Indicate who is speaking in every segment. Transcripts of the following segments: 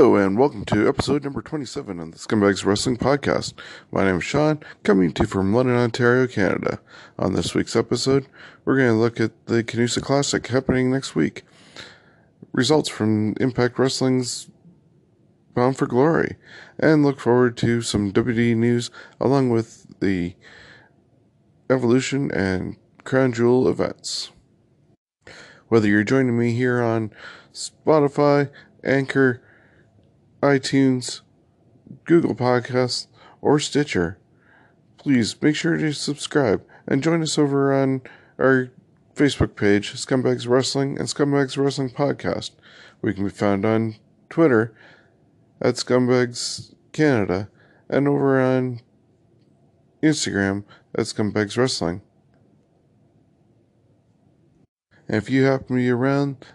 Speaker 1: Hello and welcome to episode number 27 of the Scumbags Wrestling Podcast. My name is Sean, coming to you from London, Ontario, Canada. On this week's episode, we're going to look at the Canusa Classic happening next week, results from Impact Wrestling's Bound for Glory, and look forward to some WWE news along with the Evolution and Crown Jewel events. Whether you're joining me here on Spotify, Anchor, iTunes, Google Podcasts, or Stitcher, please make sure to subscribe and join us over on our Facebook page, Scumbags Wrestling and Scumbags Wrestling Podcast. We can be found on Twitter at Scumbags Canada and over on Instagram at Scumbags Wrestling. And if you happen to be around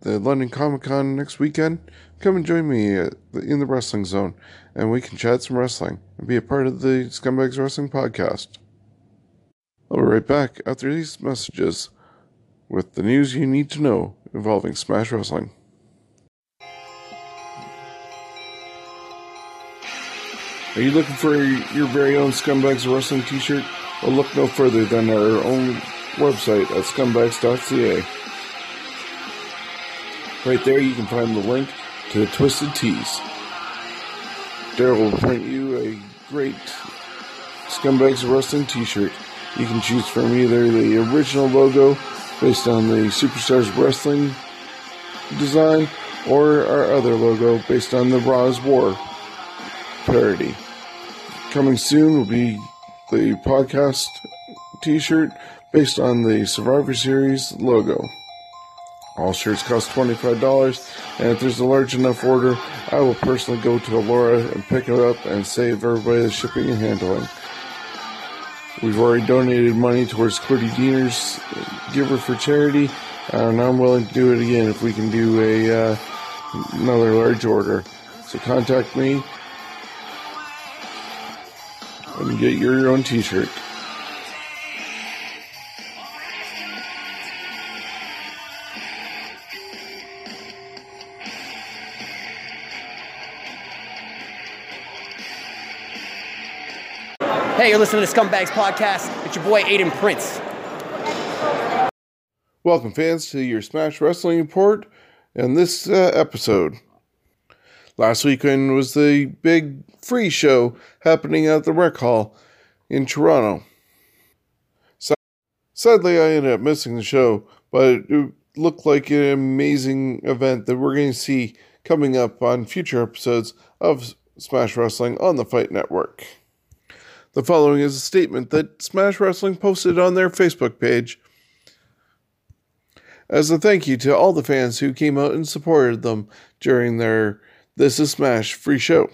Speaker 1: the London Comic Con next weekend, come and join me the, in the Wrestling Zone, and we can chat some wrestling and be a part of the Scumbags Wrestling Podcast. I'll be right back after these messages with the news you need to know involving Smash Wrestling. Are you looking for your very own Scumbags Wrestling t shirt? Well, look no further than our own website at scumbags.ca. Right there, you can find the link to the Twisted Tees. Daryl will print you a great Scumbags Wrestling t shirt. You can choose from either the original logo based on the Superstars Wrestling design or our other logo based on the Raw's War parody. Coming soon will be the podcast t shirt based on the Survivor Series logo. All shirts cost $25, and if there's a large enough order, I will personally go to Elora and pick it up and save everybody the shipping and handling. We've already donated money towards Quirty Deaner's Giver for Charity, and I'm willing to do it again if we can do a uh, another large order. So contact me and get your own t-shirt.
Speaker 2: You're listening to Scumbags Podcast. It's your boy Aiden Prince.
Speaker 1: Welcome, fans, to your Smash Wrestling Report and this uh, episode. Last weekend was the big free show happening at the Rec Hall in Toronto. Sadly, I ended up missing the show, but it looked like an amazing event that we're going to see coming up on future episodes of Smash Wrestling on the Fight Network. The following is a statement that Smash Wrestling posted on their Facebook page as a thank you to all the fans who came out and supported them during their This is Smash free show.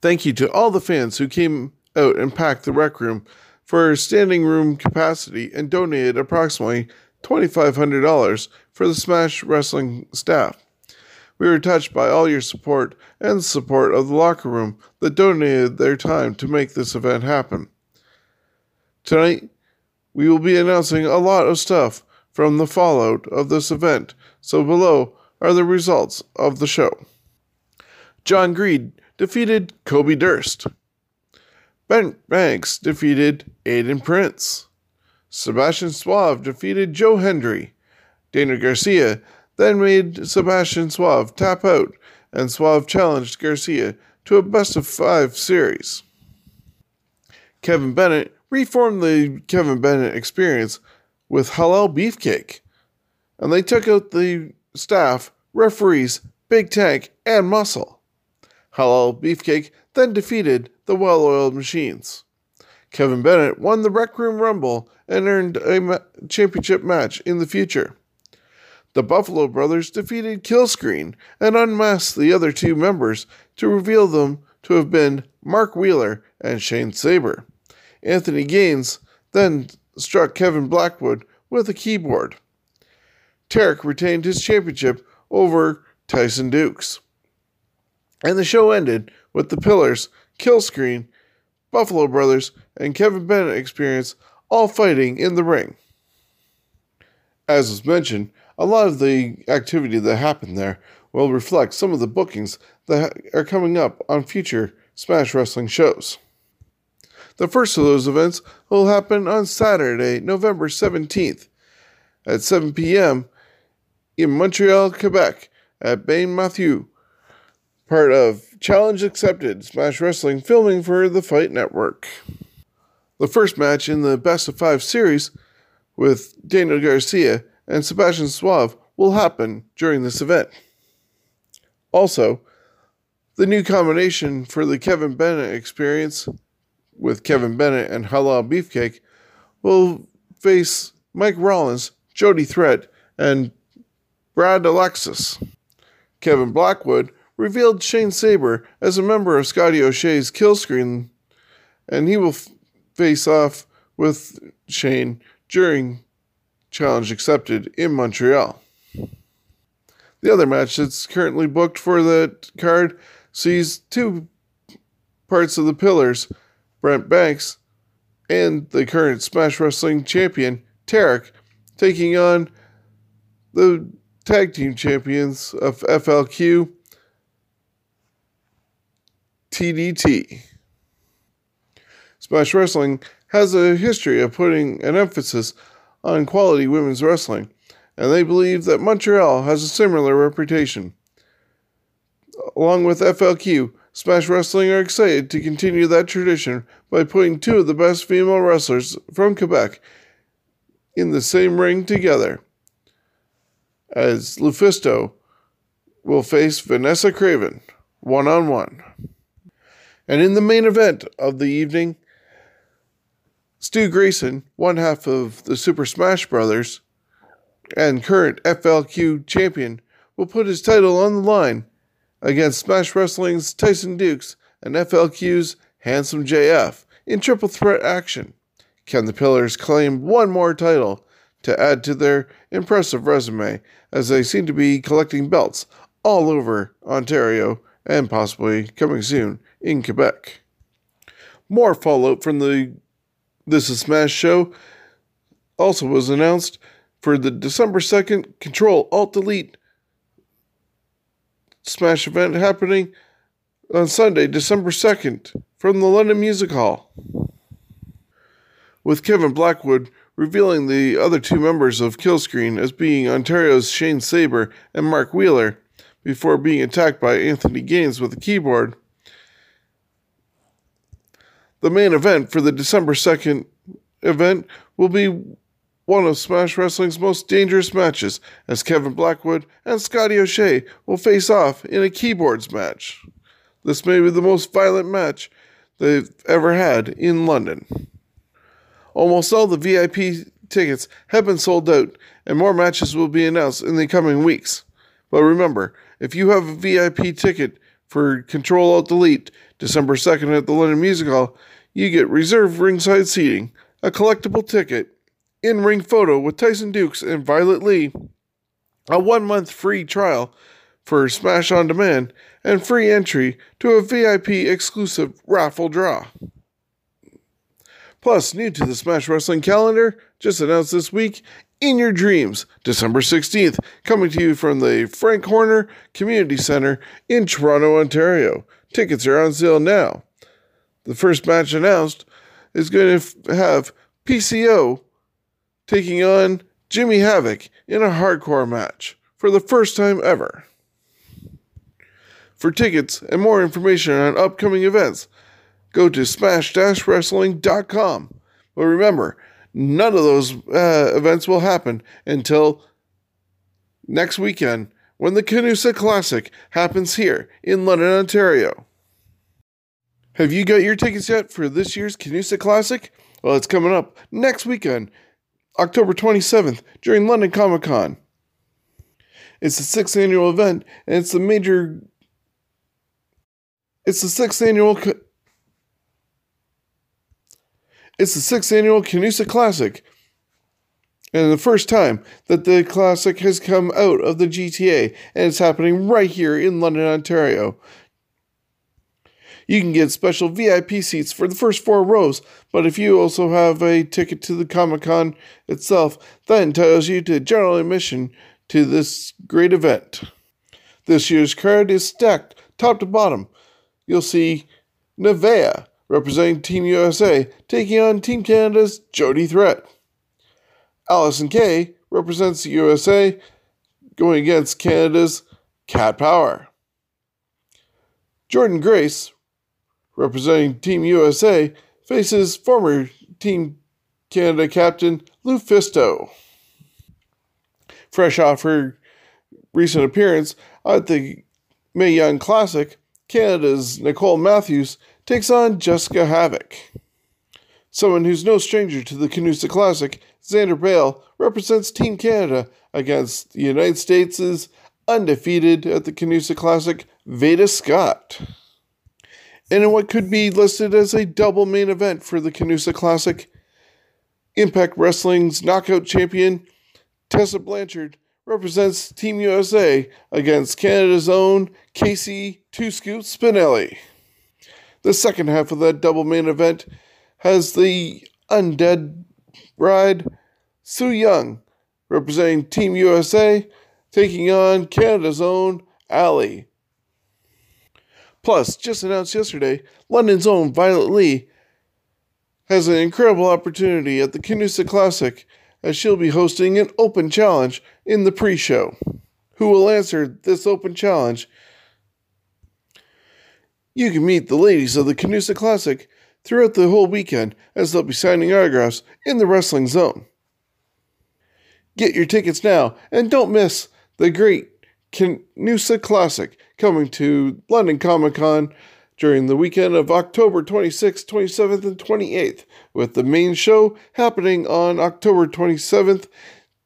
Speaker 1: Thank you to all the fans who came out and packed the rec room for standing room capacity and donated approximately $2,500 for the Smash Wrestling staff. We were touched by all your support and support of the locker room that donated their time to make this event happen. Tonight, we will be announcing a lot of stuff from the fallout of this event, so below are the results of the show. John Greed defeated Kobe Durst. Brent Banks defeated Aiden Prince. Sebastian Suave defeated Joe Hendry. Daniel Garcia then made Sebastian Suave tap out, and Suave challenged Garcia to a best of five series. Kevin Bennett reformed the Kevin Bennett experience with Halal Beefcake, and they took out the staff, referees, Big Tank, and Muscle. Halal Beefcake then defeated the well oiled machines. Kevin Bennett won the Rec Room Rumble and earned a ma- championship match in the future. The Buffalo Brothers defeated Killscreen and unmasked the other two members to reveal them to have been Mark Wheeler and Shane Saber. Anthony Gaines then struck Kevin Blackwood with a keyboard. Tarek retained his championship over Tyson Dukes. And the show ended with the Pillars, Killscreen, Buffalo Brothers, and Kevin Bennett experience all fighting in the ring. As was mentioned, a lot of the activity that happened there will reflect some of the bookings that are coming up on future Smash Wrestling shows. The first of those events will happen on Saturday, November 17th at 7 p.m. in Montreal, Quebec at Bain Mathieu, part of Challenge Accepted Smash Wrestling filming for the Fight Network. The first match in the best of five series with Daniel Garcia and Sebastian Suave will happen during this event. Also, the new combination for the Kevin Bennett experience with Kevin Bennett and Halal Beefcake will face Mike Rollins, Jody Threat, and Brad Alexis. Kevin Blackwood revealed Shane Saber as a member of Scotty O'Shea's kill screen, and he will f- face off with Shane during Challenge Accepted in Montreal. The other match that's currently booked for that card sees two parts of the pillars Brent Banks and the current Smash Wrestling champion, Tarek, taking on the tag team champions of FLQ, TDT. Smash Wrestling has a history of putting an emphasis on quality women's wrestling, and they believe that Montreal has a similar reputation. Along with FLQ, Smash Wrestling are excited to continue that tradition by putting two of the best female wrestlers from Quebec in the same ring together. As Lufisto will face Vanessa Kraven one on one. And in the main event of the evening, Stu Grayson, one half of the Super Smash Brothers and current FLQ champion, will put his title on the line against Smash Wrestling's Tyson Dukes and FLQ's Handsome JF in triple threat action. Can the Pillars claim one more title to add to their impressive resume as they seem to be collecting belts all over Ontario and possibly coming soon in Quebec? More fallout from the This Is Smash show also was announced for the December 2nd Control Alt Delete Smash event happening on Sunday, December 2nd, from the London Music Hall. With Kevin Blackwood revealing the other two members of Killscreen as being Ontario's Shane Saber and Mark Wheeler before being attacked by Anthony Gaines with a keyboard. The main event for the December 2nd event will be one of Smash Wrestling's most dangerous matches, as Kevin Blackwood and Scotty O'Shea will face off in a keyboards match. This may be the most violent match they've ever had in London. Almost all the VIP tickets have been sold out, and more matches will be announced in the coming weeks. But remember, if you have a VIP ticket for Control Alt Delete December 2nd at the London Music Hall, you get reserved ringside seating, a collectible ticket, in ring photo with Tyson Dukes and Violet Lee, a one month free trial for Smash On Demand, and free entry to a VIP exclusive raffle draw. Plus, new to the Smash Wrestling calendar, just announced this week, in your dreams, December 16th, coming to you from the Frank Horner Community Center in Toronto, Ontario. Tickets are on sale now. The first match announced is going to have PCO taking on Jimmy Havoc in a hardcore match for the first time ever. For tickets and more information on upcoming events, go to smash-wrestling.com. But remember, none of those uh, events will happen until next weekend when the Canusa Classic happens here in London, Ontario. Have you got your tickets yet for this year's Canusa Classic? Well, it's coming up next weekend, October 27th, during London Comic Con. It's the sixth annual event, and it's the major. It's the sixth annual. It's the sixth annual Canusa Classic, and the first time that the classic has come out of the GTA, and it's happening right here in London, Ontario. You can get special VIP seats for the first four rows, but if you also have a ticket to the Comic Con itself, that entitles you to general admission to this great event. This year's card is stacked top to bottom. You'll see Nevea representing Team USA taking on Team Canada's Jody Threat. Allysin Kay represents the USA going against Canada's Cat Power. Jordan Grace representing Team USA, faces former Team Canada captain LuFisto. Fresh off her recent appearance at the Mae Young Classic, Canada's Nicole Matthews takes on Jessica Havoc. Someone who's no stranger to the Canusa Classic, Xandra Bale represents Team Canada against the United States' undefeated at the Canusa Classic, Veda Scott. And in what could be listed as a double main event for the Canusa Classic, Impact Wrestling's knockout champion, Tessa Blanchard, represents Team USA against Canada's own Casey Two Scoot Spinelli. The second half of that double main event has the undead bride, Su Yung, representing Team USA, taking on Canada's own Allie. Plus, just announced yesterday, London's own Violet Lee has an incredible opportunity at the Canusa Classic as she'll be hosting an open challenge in the pre show. Who will answer this open challenge? You can meet the ladies of the Canusa Classic throughout the whole weekend as they'll be signing autographs in the wrestling zone. Get your tickets now and don't miss the great Canusa Classic coming to London Comic Con during the weekend of October 26th, 27th, and 28th, with the main show happening on October 27th.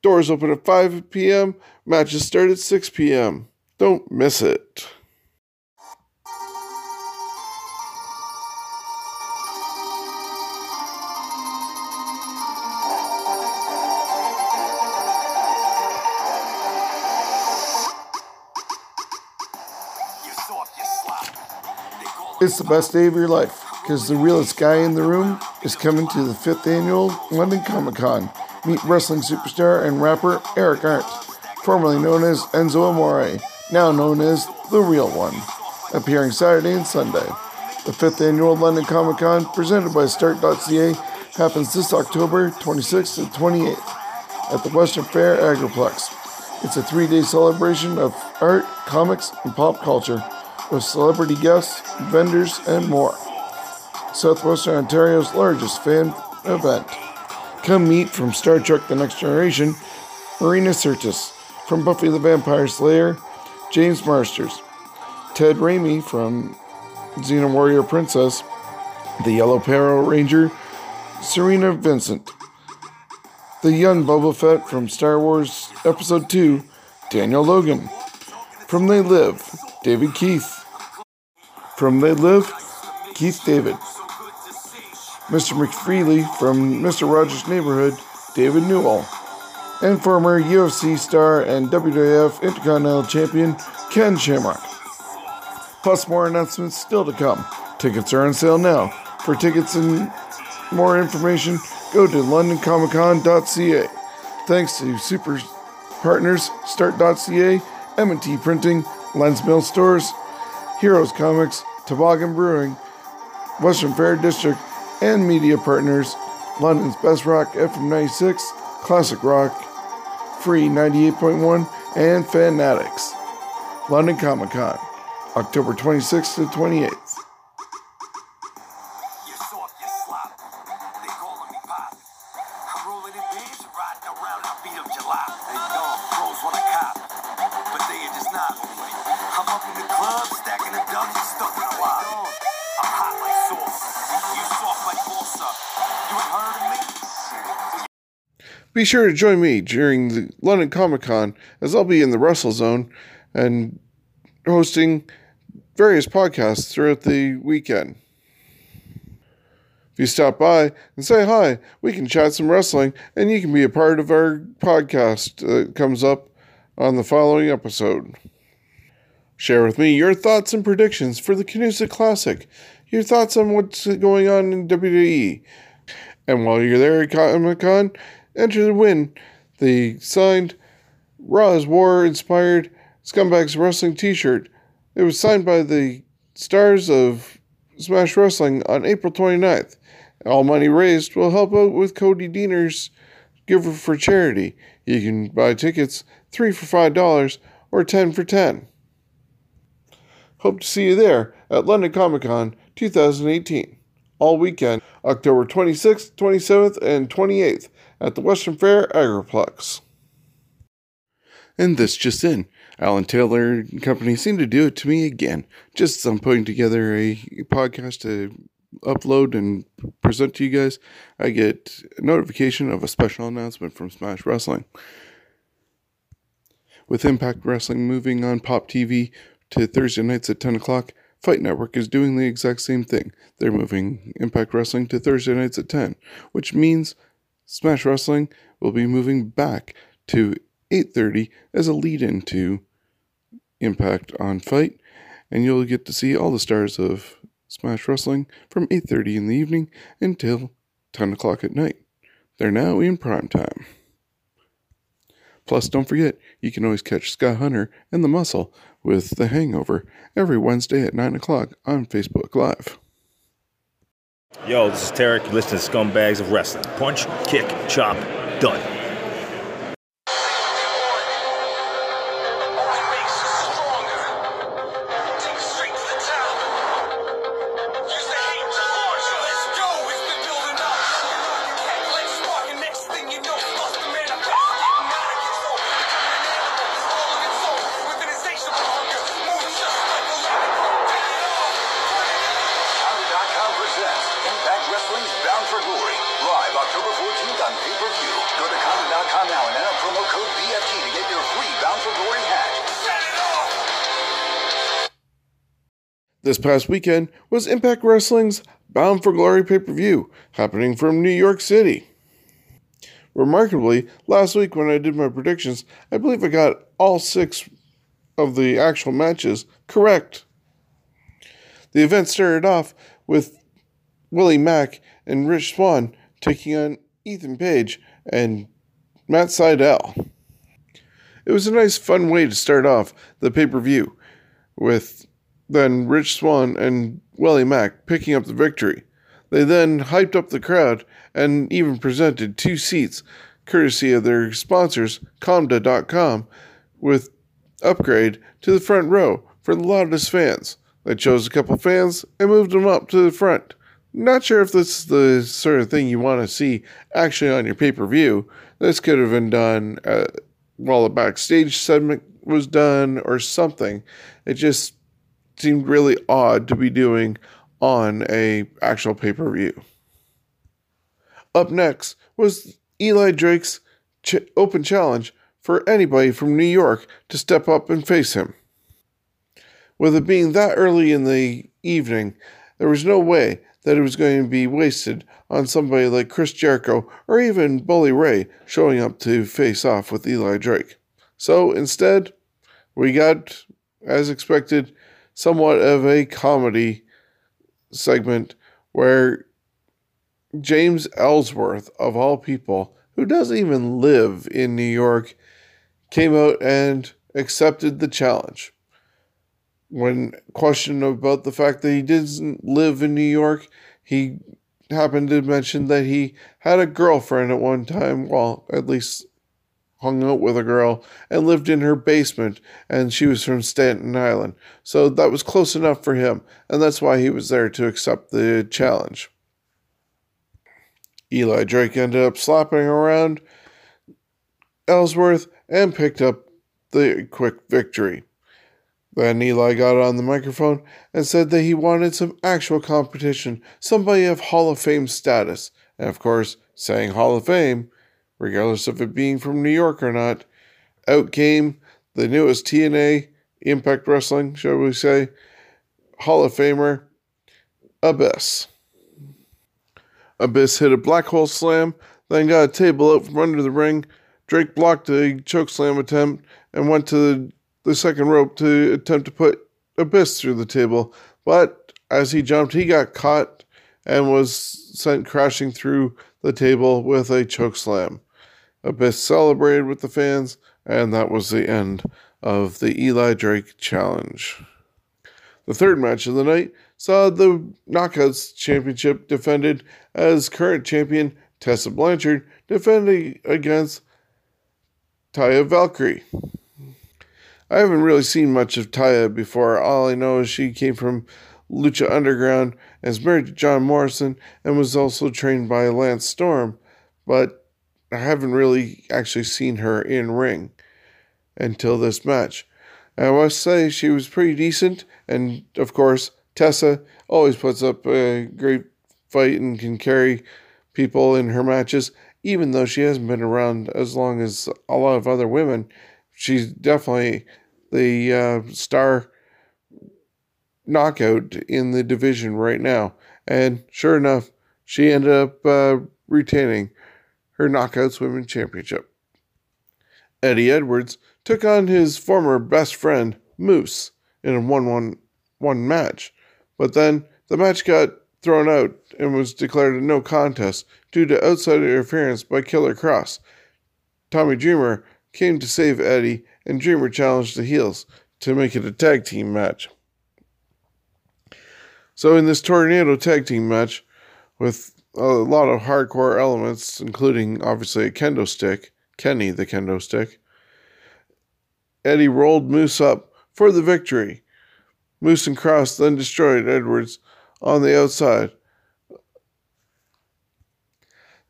Speaker 1: Doors open at 5 p.m., matches start at 6 p.m. Don't miss it. It's the best day of your life because the realest guy in the room is coming to the fifth annual London Comic Con. Meet wrestling superstar and rapper Eric Arndt, formerly known as Enzo Amore, now known as The Real One, appearing Saturday and Sunday. The fifth annual London Comic Con, presented by Start.ca, happens this October 26th and 28th at the Western Fair Agriplex. It's a three day celebration of art, comics, and pop culture with celebrity guests, vendors, and more. Southwestern Ontario's largest fan event. Come meet from Star Trek The Next Generation, Marina Sirtis, from Buffy the Vampire Slayer, James Marsters, Ted Raimi from Xena Warrior Princess, the Yellow Peril Ranger, Serena Vincent, the young Boba Fett from Star Wars Episode 2, Daniel Logan, from They Live, David Keith, from They Live, Keith David, Mr. McFeely from Mr. Rogers' Neighborhood, David Newell, and former UFC star and WWF Intercontinental Champion Ken Shamrock. Plus, more announcements still to come. Tickets are on sale now. For tickets and more information, go to londoncomiccon.ca. Thanks to super partners Start.ca, M&T Printing, Lens Mill Stores, Heroes Comics, Toboggan Brewing, Western Fair District, and media partners London's Best Rock FM 96, Classic Rock, Free 98.1, and Fanatics. London Comic Con, October 26th to 28th. Be sure to join me during the London Comic Con as I'll be in the Russell Zone and hosting various podcasts throughout the weekend. If you stop by and say hi, we can chat some wrestling and you can be a part of our podcast that comes up on the following episode. Share with me your thoughts and predictions for the Canusa Classic, your thoughts on what's going on in WWE. And while you're there at Comic Con, enter to win the signed Raw's War inspired Scumbags Wrestling t shirt. It was signed by the stars of Smash Wrestling on April 29th. All money raised will help out with Cody Deaner's Giver for Charity. You can buy tickets 3 for $5 or 10 for 10. Hope to see you there at London Comic Con 2018. All weekend, October 26th, 27th, and 28th at the Western Fair Agriplex. And this just in. Alan Taylor and Company seem to do it to me again. Just as I'm putting together a podcast to upload and present to you guys, I get a notification of a special announcement from Smash Wrestling. With Impact Wrestling moving on Pop TV to Thursday nights at 10 o'clock, Fight Network is doing the exact same thing. They're moving Impact Wrestling to Thursday nights at 10, which means Smash Wrestling will be moving back to 8:30 as a lead-in to Impact on Fight, and you'll get to see all the stars of Smash Wrestling from 8:30 in the evening until 10 o'clock at night. They're now in prime time. Plus, don't forget, you can always catch Scott Hunter and The Muscle with The Hangover every Wednesday at 9 o'clock on Facebook Live.
Speaker 3: Yo, this is Tarek. You listen to Scumbags of Wrestling. Punch, kick, chop, done.
Speaker 1: This past weekend was Impact Wrestling's Bound for Glory pay per view, happening from New York City. Remarkably, last week when I did my predictions, I believe I got all six of the actual matches correct. The event started off with Willie Mack and Rich Swann taking on Ethan Page and Matt Sydal. It was a nice, fun way to start off the pay per view with then Rich Swann and Willie Mack picking up the victory. They then hyped up the crowd and even presented two seats, courtesy of their sponsors, Comda.com, with upgrade to the front row for the loudest fans. They chose a couple fans and moved them up to the front. Not sure if this is the sort of thing you want to see actually on your pay per view. This could have been done uh, while the backstage segment was done or something. It just seemed really odd to be doing on a actual pay per view. Up next was Eli Drake's ch- open challenge for anybody from New York to step up and face him. With it being that early in the evening, there was no way that it was going to be wasted on somebody like Chris Jericho or even Bully Ray showing up to face off with Eli Drake. So instead, we got, as expected, somewhat of a comedy segment where James Ellsworth, of all people, who doesn't even live in New York, came out and accepted the challenge. When questioned about the fact that he didn't live in New York, he happened to mention that he had a girlfriend at one time, well, at least hung out with a girl and lived in her basement, and she was from Staten Island. So that was close enough for him, and that's why he was there to accept the challenge. Eli Drake ended up slapping around Ellsworth and picked up the quick victory. Then Eli got on the microphone and said that he wanted some actual competition, somebody of Hall of Fame status. And of course, saying Hall of Fame, regardless of it being from New York or not, out came the newest TNA Impact Wrestling, shall we say, Hall of Famer, Abyss. Abyss hit a black hole slam, then got a table out from under the ring. Drake blocked a choke slam attempt and went to the, the second rope to attempt to put Abyss through the table. But as he jumped, he got caught and was sent crashing through the table with a choke slam. Abyss celebrated with the fans, and that was the end of the Eli Drake challenge. The third match of the night saw the Knockouts Championship defended as current champion Tessa Blanchard defending against Taya Valkyrie. I haven't really seen much of Taya before. All I know is she came from Lucha Underground is married to John Morrison and was also trained by Lance Storm, but I haven't really actually seen her in ring until this match. I must say she was pretty decent, and of course, Tessa always puts up a great fight and can carry people in her matches, even though she hasn't been around as long as a lot of other women. She's definitely the uh, star knockout in the division right now. And sure enough, she ended up uh, retaining her Knockouts Women's Championship. Eddie Edwards took on his former best friend, Moose, in a 1 1 1 match. But then the match got thrown out and was declared a no contest due to outside interference by Killer Kross. Tommy Dreamer came to save Eddie, and Dreamer challenged the heels to make it a tag team match. So, in this tornado tag team match, with a lot of hardcore elements, including obviously a kendo stick, Kenny the kendo stick, Eddie rolled Moose up for the victory. Moose and Kross then destroyed Edwards on the outside.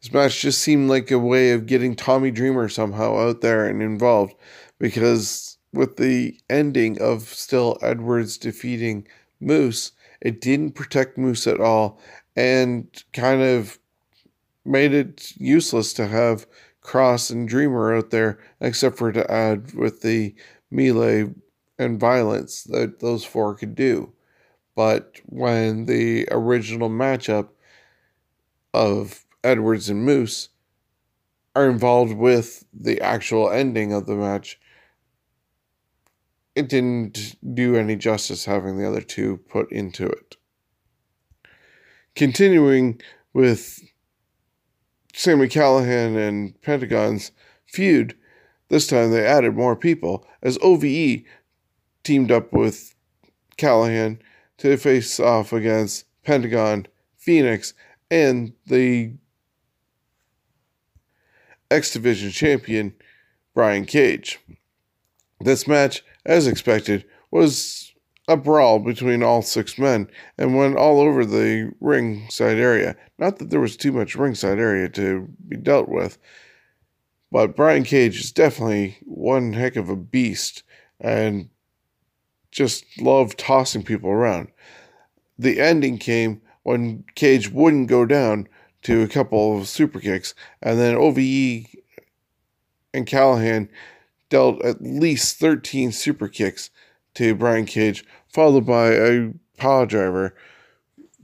Speaker 1: This match just seemed like a way of getting Tommy Dreamer somehow out there and involved because with the ending of still Edwards defeating Moose, it didn't protect Moose at all and kind of made it useless to have Kross and Dreamer out there, except for to add with the melee and violence that those four could do. But when the original matchup of Edwards and Moose are involved with the actual ending of the match, it didn't do any justice having the other two put into it. Continuing with Sami Callihan and Pentagon's feud, this time they added more people as OVE teamed up with Callihan to face off against Pentagon, Fénix, and the X Division champion Brian Cage. This match, as expected, was a brawl between all six men and went all over the ringside area. Not that there was too much ringside area to be dealt with, but Brian Cage is definitely one heck of a beast and just loved tossing people around. The ending came when Cage wouldn't go down to a couple of super kicks, and then OVE and Callihan dealt at least 13 super kicks to Brian Cage, followed by a power driver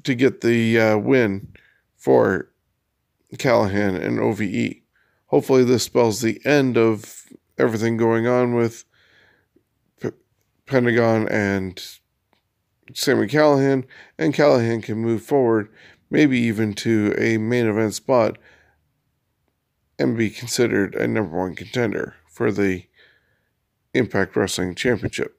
Speaker 1: to get the uh, win for Callihan and OVE. Hopefully, this spells the end of everything going on with P- Pentagon and Sami Callihan, and Callihan can move forward, maybe even to a main event spot, and be considered a number one contender for the Impact Wrestling Championship.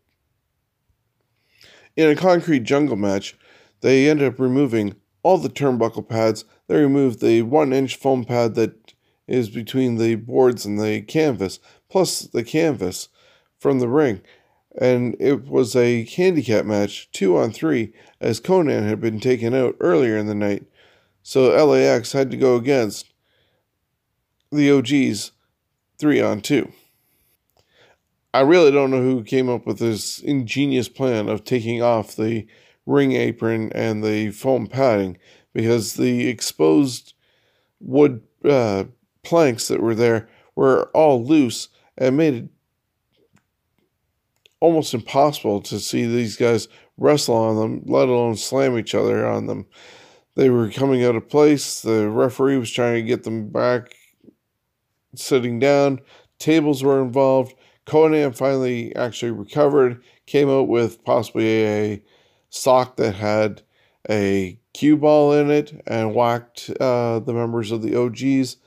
Speaker 1: In a concrete jungle match, they ended up removing all the turnbuckle pads. They removed the one inch foam pad that is between the boards and the canvas, plus the canvas from the ring. And it was a handicap match, two on three, as Konnan had been taken out earlier in the night. So LAX had to go against the OGs three on two. I really don't know who came up with this ingenious plan of taking off the ring apron and the foam padding because the exposed wood uh, planks that were there were all loose and made it almost impossible to see these guys wrestle on them, let alone slam each other on them. They were coming out of place. The referee was trying to get them back sitting down. Tables were involved. Konnan finally actually recovered, came out with possibly a sock that had a cue ball in it and whacked uh, the members of the OGs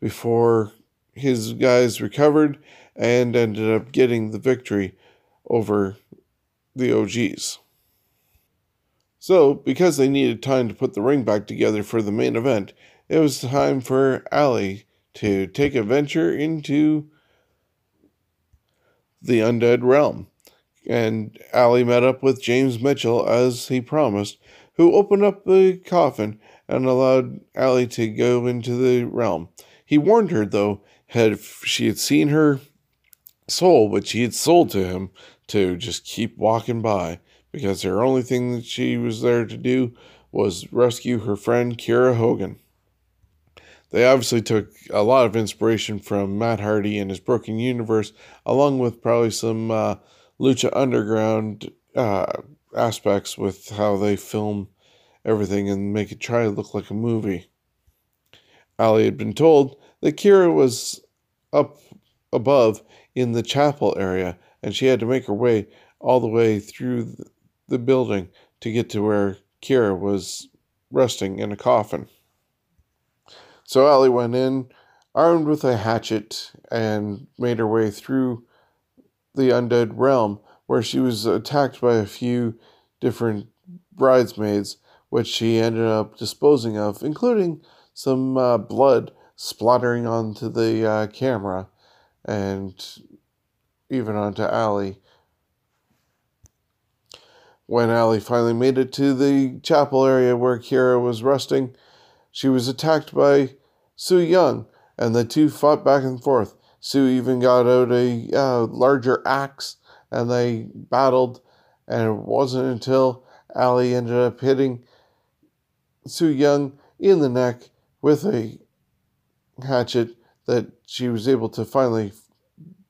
Speaker 1: before his guys recovered and ended up getting the victory over the OGs. So, because they needed time to put the ring back together for the main event, it was time for Allie to take a venture into the undead realm. And Allie met up with James Mitchell as he promised, who opened up the coffin and allowed Allie to go into the realm. He warned her, though, had she had seen her soul, which he had sold to him, to just keep walking by because her only thing that she was there to do was rescue her friend Kiera Hogan. They obviously took a lot of inspiration from Matt Hardy and his Broken Universe, along with probably some uh, Lucha Underground uh, aspects with how they film everything and make it try to look like a movie. Allie had been told that Kiera was up above in the chapel area and she had to make her way all the way through the building to get to where Kiera was resting in a coffin. So Allie went in, armed with a hatchet, and made her way through the undead realm, where she was attacked by a few different bridesmaids, which she ended up disposing of, including some uh, blood splattering onto the uh, camera and even onto Allie. When Allie finally made it to the chapel area where Kiera was resting, she was attacked by Su Yung, and the two fought back and forth. Su even got out a uh, larger axe, and they battled. And it wasn't until Allie ended up hitting Su Yung in the neck with a hatchet that she was able to finally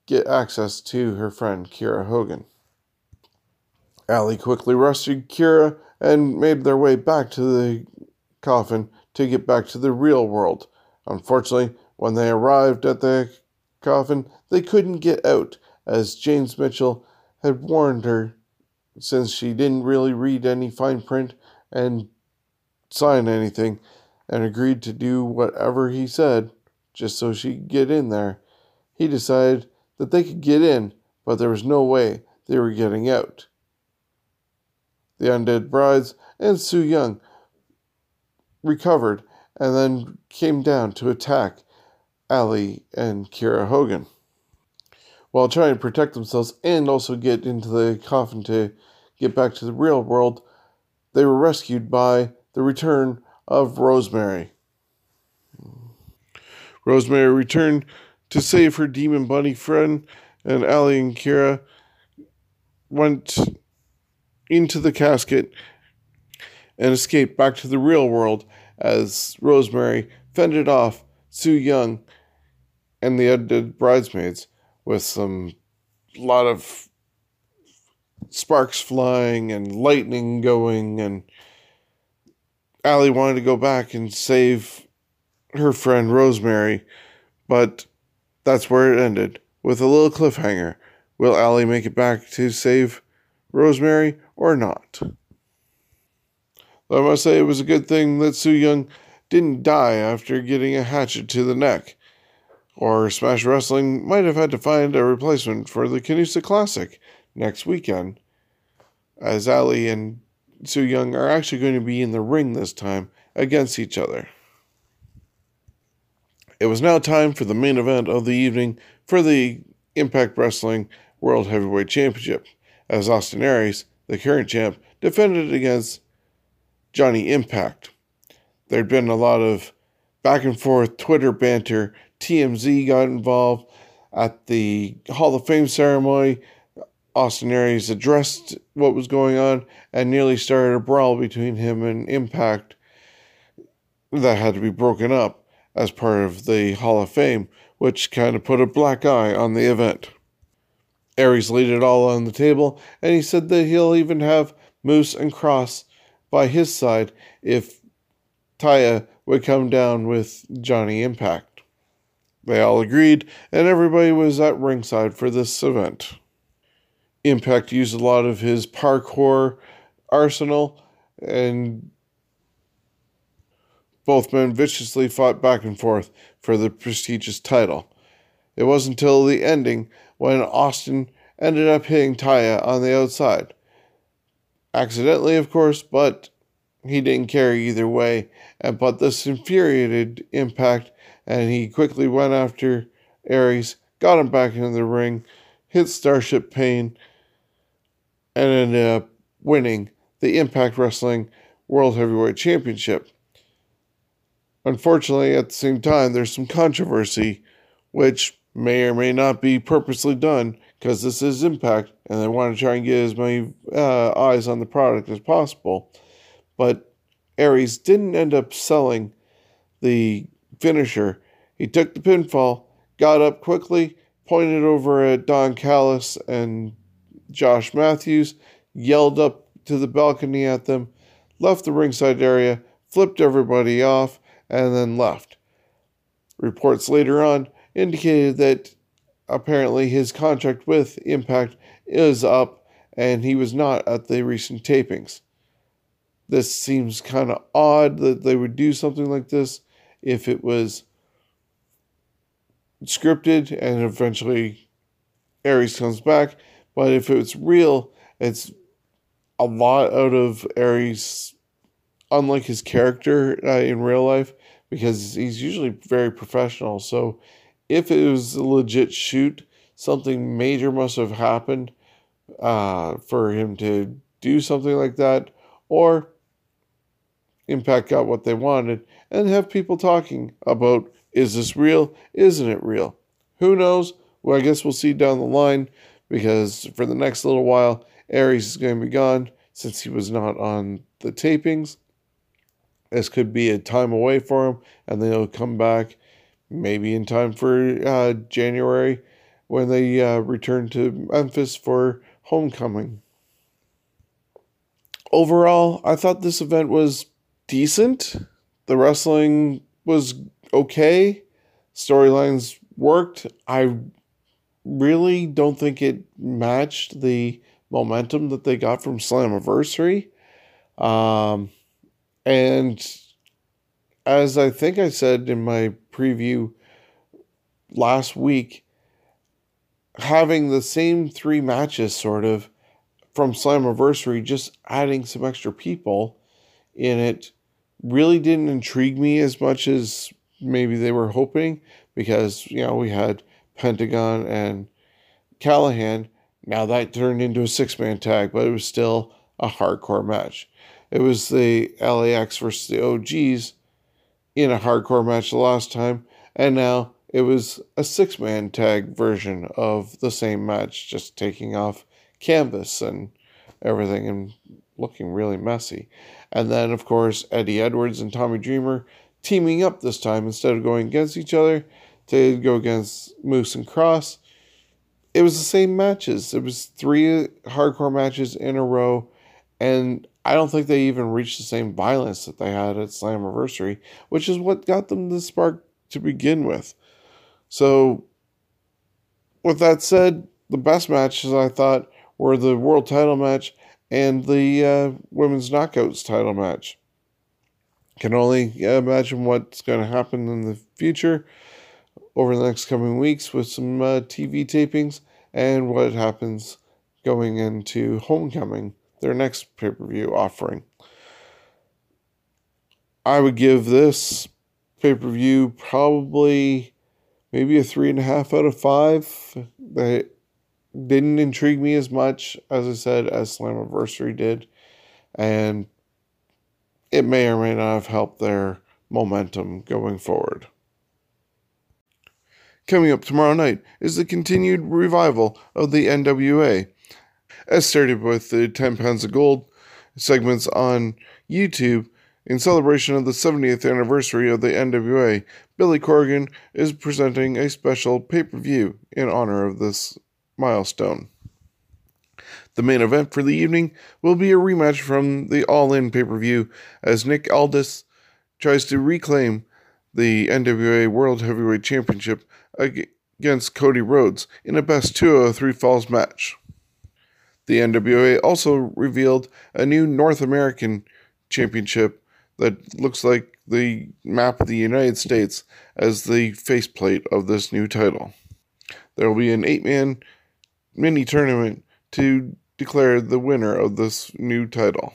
Speaker 1: get access to her friend Kiera Hogan. Allie quickly rescued Kiera and made their way back to the coffin to get back to the real world. Unfortunately, when they arrived at the coffin, they couldn't get out, as James Mitchell had warned her since she didn't really read any fine print and sign anything and agreed to do whatever he said just so she could get in there. He decided that they could get in, but there was no way they were getting out. The undead brides and Su Yung recovered and then came down to attack Allie and Kiera Hogan. While trying to protect themselves and also get into the coffin to get back to the real world, they were rescued by the return of Rosemary. Rosemary returned to save her demon bunny friend, and Allie and Kiera went into the casket and escaped back to the real world as Rosemary fended off Su Yung and the undead bridesmaids with some lot of sparks flying and lightning going and Allie wanted to go back and save her friend Rosemary, but that's where it ended, with a little cliffhanger. Will Allie make it back to save Rosemary or not? Though I must say it was a good thing that Su Yung didn't die after getting a hatchet to the neck. or Smash Wrestling might have had to find a replacement for the Canusa Classic next weekend, as Allie and Su Yung are actually going to be in the ring this time against each other. It was now time for the main event of the evening for the Impact Wrestling World Heavyweight Championship, as Austin Aries, the current champ, defended against Johnny Impact. There'd been a lot of back and forth Twitter banter. TMZ got involved at the Hall of Fame ceremony. Austin Aries addressed what was going on and nearly started a brawl between him and Impact that had to be broken up as part of the Hall of Fame, which kind of put a black eye on the event. Aries laid it all on the table, and he said that he'll even have Moose and Kross by his side if Taya would come down with Johnny Impact. They all agreed, and everybody was at ringside for this event. Impact used a lot of his parkour arsenal, and both men viciously fought back and forth for the prestigious title. It wasn't until the ending when Austin ended up hitting Taya on the outside. Accidentally, of course, but he didn't care either way. But this infuriated Impact, and he quickly went after Aries, got him back into the ring, hit Starship Pain, and ended up winning the Impact Wrestling World Heavyweight Championship. Unfortunately, at the same time, there's some controversy, which may or may not be purposely done because this is Impact and they want to try and get as many uh, eyes on the product as possible. But Aries didn't end up selling the finisher. He took the pinfall, got up quickly, pointed over at Don Callis and Josh Matthews, yelled up to the balcony at them, left the ringside area, flipped everybody off, and then left. Reports later on indicated that apparently his contract with Impact is up and he was not at the recent tapings. This seems kind of odd that they would do something like this if it was scripted and eventually Aries comes back. But if it's real, it's a lot out of Aries, unlike his character uh, in real life, because he's usually very professional. So if it was a legit shoot, something major must have happened uh, for him to do something like that, or Impact got what they wanted, and have people talking about is this real? Isn't it real? Who knows? Well, I guess we'll see down the line because for the next little while, Aries is going to be gone since he was not on the tapings. This could be a time away for him, and then he'll come back maybe in time for uh, January when they uh, return to Memphis for homecoming. Overall, I thought this event was decent. The wrestling was okay. Storylines worked. I really don't think it matched the momentum that they got from Slammiversary. Um, and as I think I said in my preview last week, having the same three matches sort of from Slammiversary, just adding some extra people in it really didn't intrigue me as much as maybe they were hoping because, you know, we had Pentagon and Callihan. Now that turned into a six man tag, but it was still a hardcore match. It was the LAX versus the OGs in a hardcore match the last time, and now it was a six man tag version of the same match, just taking off canvas and everything and looking really messy. And then, of course, Eddie Edwards and Tommy Dreamer teaming up this time instead of going against each other to go against Moose and Kross. It was the same matches. It was three hardcore matches in a row, and I don't think they even reached the same violence that they had at Slammiversary, which is what got them the spark to begin with. So, with that said, the best matches I thought were the world title match and the uh, women's knockouts title match. Can only imagine what's going to happen in the future. over the next coming weeks with some uh, TV tapings and what happens going into Homecoming, their next pay per view offering. I would give this pay per view probably maybe a three and a half out of five. That didn't intrigue me as much, as I said, as Slammiversary did. And it may or may not have helped their momentum going forward. Coming up tomorrow night is the continued revival of the NWA. As started with the 10 Pounds of Gold segments on YouTube, in celebration of the 70th anniversary of the NWA, Billy Corgan is presenting a special pay per view in honor of this milestone. The main event for the evening will be a rematch from the All In pay per view as Nick Aldis tries to reclaim the NWA World Heavyweight Championship against Cody Rhodes in a best 203 falls match. The NWA also revealed a new North American championship that looks like the map of the United States as the faceplate of this new title. There will be an eight man mini tournament to declare the winner of this new title.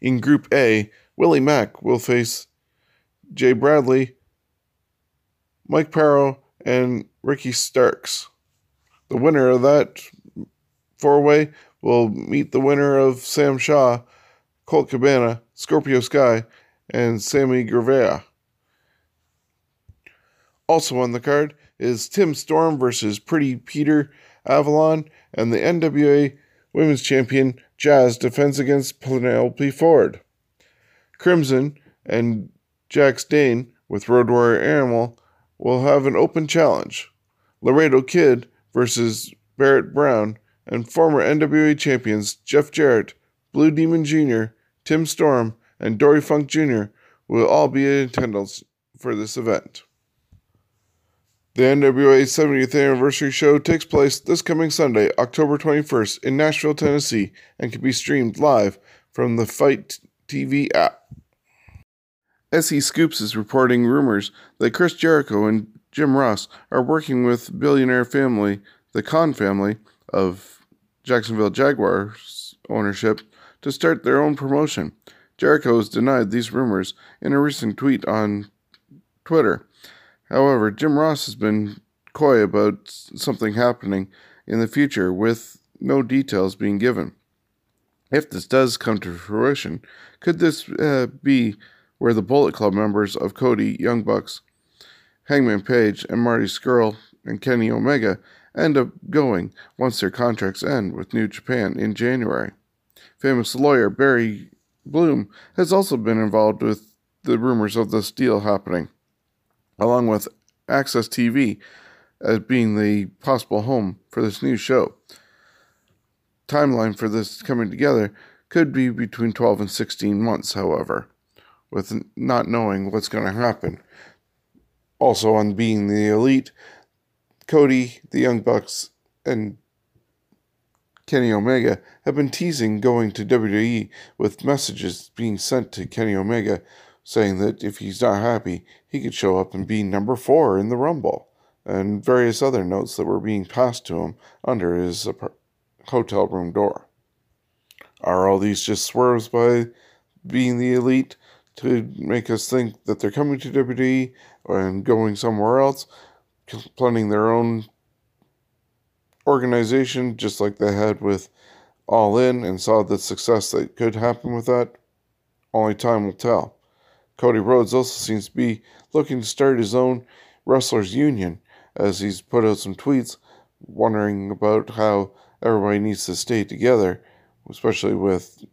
Speaker 1: In Group A, Willie Mack will face Jay Bradley, Mike Parrow, and Ricky Starks. The winner of that four way will meet the winner of Sam Shaw, Colt Cabana, Scorpio Sky, and Sammy Guevara. Also on the card is Tim Storm versus Pretty Peter Avalon, and the NWA Women's Champion Jazz defends against Penelope Ford. Crimson and Jax Dane with Road Warrior Animal will have an open challenge. Laredo Kid versus Barrett Brown and former NWA champions Jeff Jarrett, Blue Demon Jr., Tim Storm, and Dory Funk Jr. will all be in attendance for this event. The NWA 70th anniversary show takes place this coming Sunday, October 21st, in Nashville, Tennessee, and can be streamed live from the FITE TV app. SE Scoops is reporting rumors that Chris Jericho and Jim Ross are working with billionaire family, the Khan family of Jacksonville Jaguars ownership, to start their own promotion. Jericho has denied these rumors in a recent tweet on Twitter. However, Jim Ross has been coy about something happening in the future with no details being given. If this does come to fruition, could this uh, be where the Bullet Club members of Cody, Young Bucks, Hangman Page, and Marty Scurll and Kenny Omega end up going once their contracts end with New Japan in January? Famous lawyer Barry Bloom has also been involved with the rumors of this deal happening along with AXS TV as being the possible home for this new show. Timeline for this coming together could be between 12 and 16 months, however, with not knowing what's going to happen. Also, on being the elite, Cody, the Young Bucks, and Kenny Omega have been teasing going to WWE with messages being sent to Kenny Omega saying that if he's not happy, he could show up and be number four in the Rumble, and various other notes that were being passed to him under his hotel room door. Are all these just swerves by being the elite to make us think that they're coming to WWE and going somewhere else, planning their own organization just like they had with All In and saw the success that could happen with that? Only time will tell. Cody Rhodes also seems to be looking to start his own wrestlers union as he's put out some tweets wondering about how everybody needs to stay together, especially with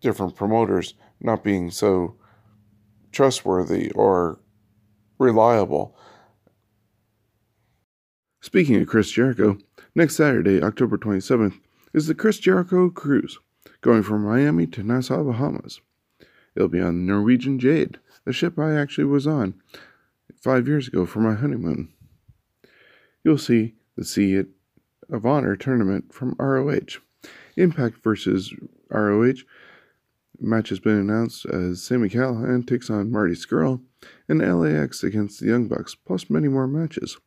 Speaker 1: different promoters not being so trustworthy or reliable. Speaking of Chris Jericho, next Saturday, October 27th, is the Chris Jericho Cruise, going from Miami to Nassau, Bahamas. It'll be on the Norwegian Jade, a ship I actually was on five years ago for my honeymoon. You'll see the Sea of Honor tournament from ROH. Impact versus ROH match has been announced as Sami Callihan takes on Marty Scurll, and LAX against the Young Bucks, plus many more matches.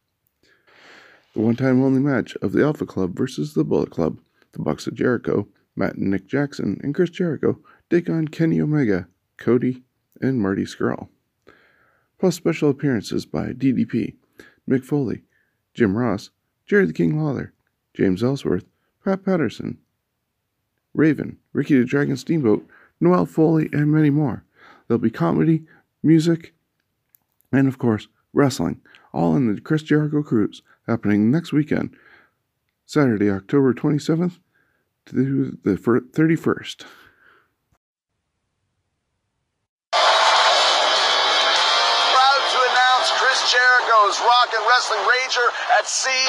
Speaker 1: The one time only match of the Alpha Club versus the Bullet Club, the Bucks of Jericho, Matt and Nick Jackson, and Chris Jericho take on Kenny Omega, Cody, and Marty Scurll. Plus special appearances by DDP, Mick Foley, Jim Ross, Jerry the King Lawler, James Ellsworth, Pat Patterson, Raven, Ricky the Dragon Steamboat, Noelle Foley, and many more. There'll be comedy, music, and of course, wrestling, all in the Chris Jericho Cruise, happening next weekend, Saturday, October 27th to the 31st.
Speaker 4: Proud to announce Chris Jericho's Rock and Wrestling Rager at Sea,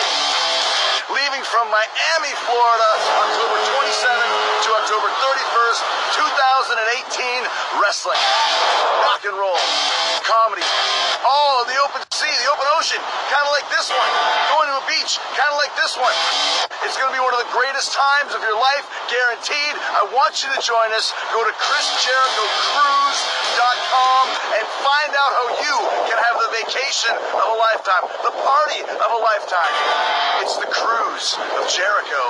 Speaker 4: leaving from Miami, Florida, October 27th to October 31st, 2018. Wrestling, rock and roll, comedy, all in the open sea, the open ocean, kind of like this one. Going to a beach, kind of like this one. It's going to be one of the greatest times of your life, guaranteed. I want you to join us. Go to ChrisJerichoCruise.com and find out how you can have the vacation of a lifetime, the party of a lifetime. It's the cruise of Jericho.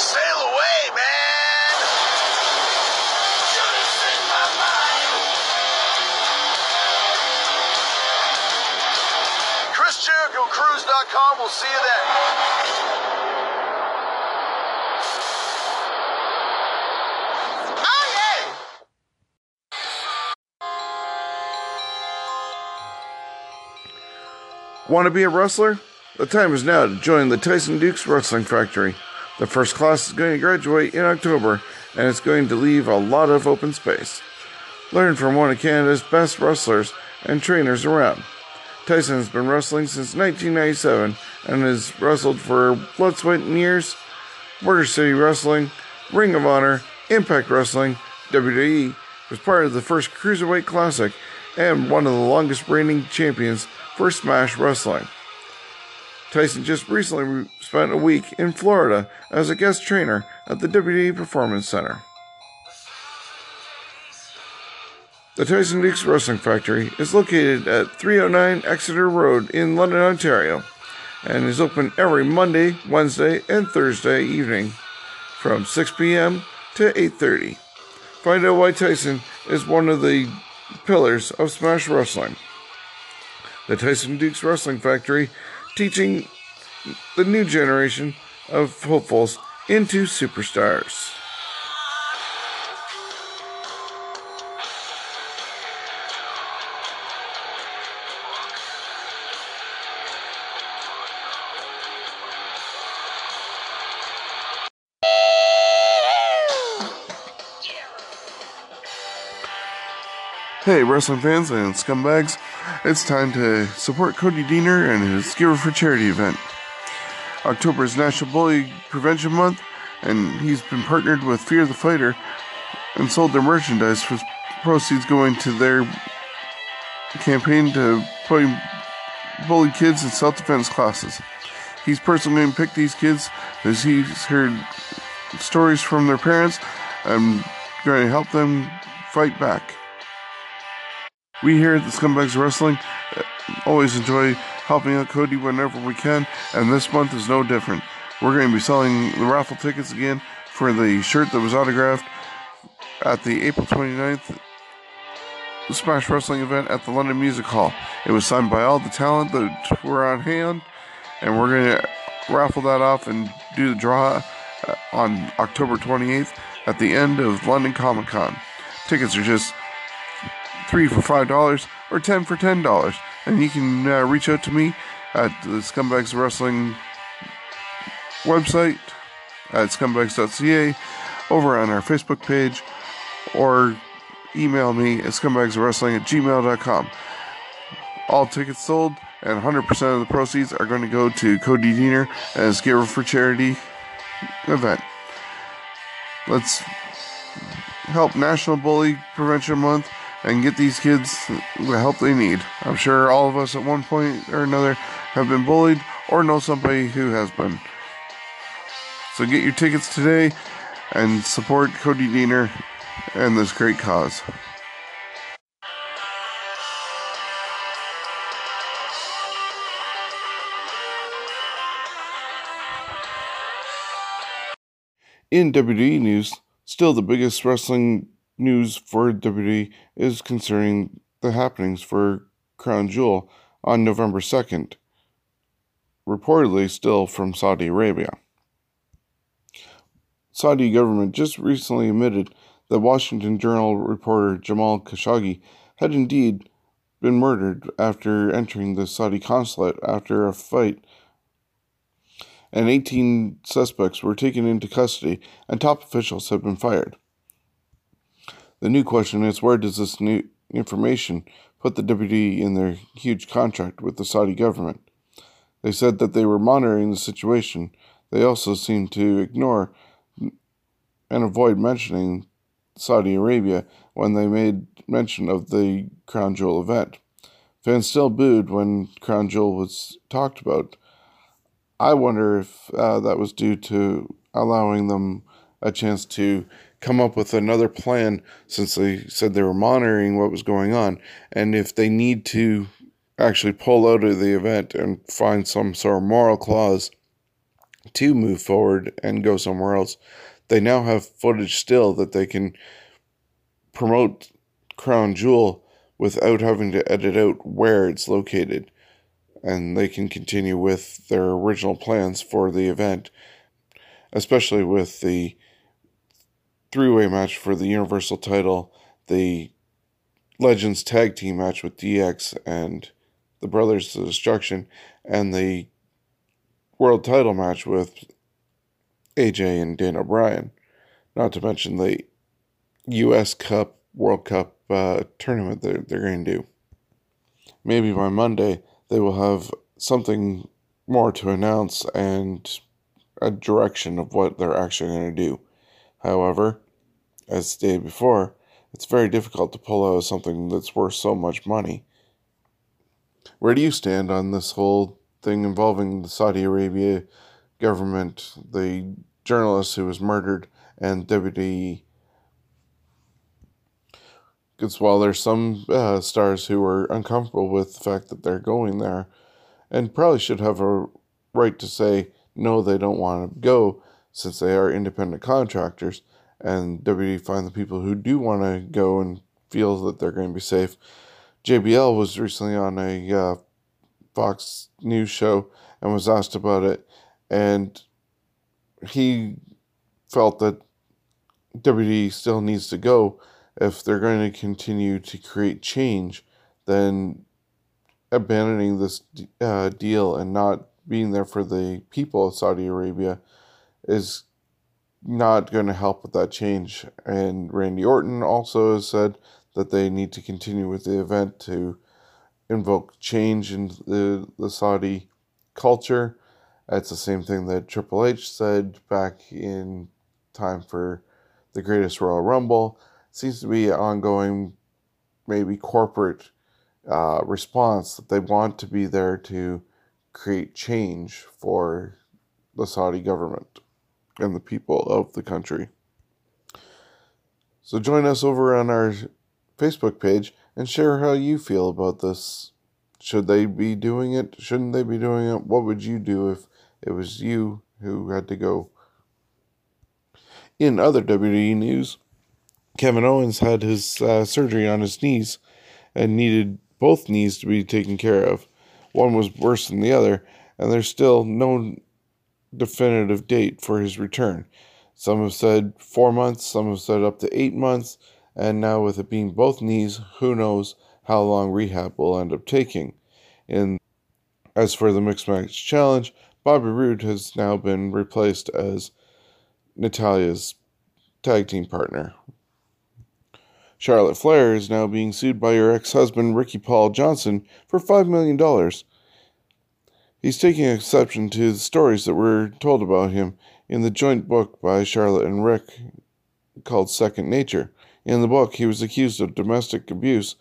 Speaker 4: Sail away, man! ChrisJerichoCruise.com. We'll see you then.
Speaker 1: Want to be a wrestler? The time is now to join the Tyson Dukes Wrestling Factory. The first class is going to graduate in October, and it's going to leave a lot of open space. Learn from one of Canada's best wrestlers and trainers around. Tyson has been wrestling since 1997 and has wrestled for Blood, Sweat, and Ears, Border City Wrestling, Ring of Honor, Impact Wrestling, WWE, was part of the first Cruiserweight Classic, and one of the longest reigning champions for Smash Wrestling. Tyson just recently spent a week in Florida as a guest trainer at the WWE Performance Center. The Tyson Dukes Wrestling Factory is located at 309 Exeter Road in London, Ontario, and is open every Monday, Wednesday, and Thursday evening from 6 p.m. to 8:30. Find out why Tyson is one of the pillars of Smash Wrestling. The Tyson Dukes Wrestling Factory teaching the new generation of hopefuls into superstars. Hey, wrestling fans and scumbags, it's time to support Cody Deaner and his Giver for Charity event. October is National Bully Prevention Month, and he's been partnered with Fear the Fighter and sold their merchandise with proceeds going to their campaign to put bully kids in self defense classes. He's personally going to pick these kids as he's heard stories from their parents and going to help them fight back. We here at the Scumbags Wrestling uh, always enjoy helping out Cody whenever we can, and this month is no different. We're going to be selling the raffle tickets again for the shirt that was autographed at the April 29th Smash Wrestling event at the London Music Hall. It was signed by all the talent that were on hand, and we're going to raffle that off and do the draw uh, on October 28th at the end of London Comic Con. Tickets are just three for five dollars or ten for ten dollars. And you can uh, reach out to me at the scumbags wrestling website at scumbags.ca over on our facebook page or email me at scumbagswrestling at gmail.com all tickets sold and 100% of the proceeds are going to go to cody deaner and his giver for charity event. Let's help national bully prevention month and get these kids the help they need. I'm sure all of us at one point or another have been bullied or know somebody who has been. So get your tickets today and support Cody Deaner and this great cause. In WWE news, still the biggest wrestling news for WWE is concerning the happenings for Crown Jewel on November 2nd, reportedly still from Saudi Arabia. Saudi government just recently admitted that Washington Journal reporter Jamal Khashoggi had indeed been murdered after entering the Saudi consulate after a fight, and 18 suspects were taken into custody, and top officials have been fired. The new question is where does this new information put the WWE in their huge contract with the Saudi government? They said that they were monitoring the situation. They also seemed to ignore and avoid mentioning Saudi Arabia when they made mention of the Crown Jewel event. Fans still booed when Crown Jewel was talked about. I wonder if uh, that was due to allowing them a chance to come up with another plan since they said they were monitoring what was going on. And if they need to actually pull out of the event and find some sort of moral clause to move forward and go somewhere else they now have footage still that they can promote crown jewel without having to edit out where it's located. And they can continue with their original plans for the event especially with the three way match for the Universal title, the Legends tag team match with DX and the Brothers of Destruction, and the world title match with AJ and Daniel Bryan. Not to mention the US Cup, World Cup uh, tournament that they're going to do. Maybe by Monday, they will have something more to announce and a direction of what they're actually going to do. However, as stated before, it's very difficult to pull out something that's worth so much money. Where do you stand on this whole thing involving the Saudi Arabia government, the journalist who was murdered, and WWE? Because while there's some uh, stars who are uncomfortable with the fact that they're going there, and probably should have a right to say no, they don't want to go since they are independent contractors and WWE find the people who do want to go and feel that they're going to be safe. JBL was recently on a uh, Fox News show and was asked about it, and he felt that WWE still needs to go if they're going to continue to create change. Then abandoning this uh, deal and not being there for the people of Saudi Arabia is not going to help with that change. And Randy Orton also has said that they need to continue with the event to invoke change in the, the Saudi culture. That's the same thing that Triple H said back in time for the greatest Royal Rumble. It Seems to be an ongoing, maybe corporate uh, response that they want to be there to create change for the Saudi government and the people of the country. So join us over on our Facebook page and share how you feel about this. Should they be doing it? Shouldn't they be doing it? What would you do if it was you who had to go? In other WWE news, Kevin Owens had his uh, surgery on his knees and needed both knees to be taken care of. One was worse than the other, and there's still no definitive date for his return. Some have said four months, some have said up to eight months, and now with it being both knees, who knows how long rehab will end up taking. And as for the mixed match challenge, Bobby Roode has now been replaced as Natalya's tag team partner. Charlotte Flair is now being sued by her ex husband Ricky Paul Johnson for $5 million He's taking exception to the stories that were told about him in the joint book by Charlotte and Rick called Second Nature. In the book, he was accused of domestic abuse,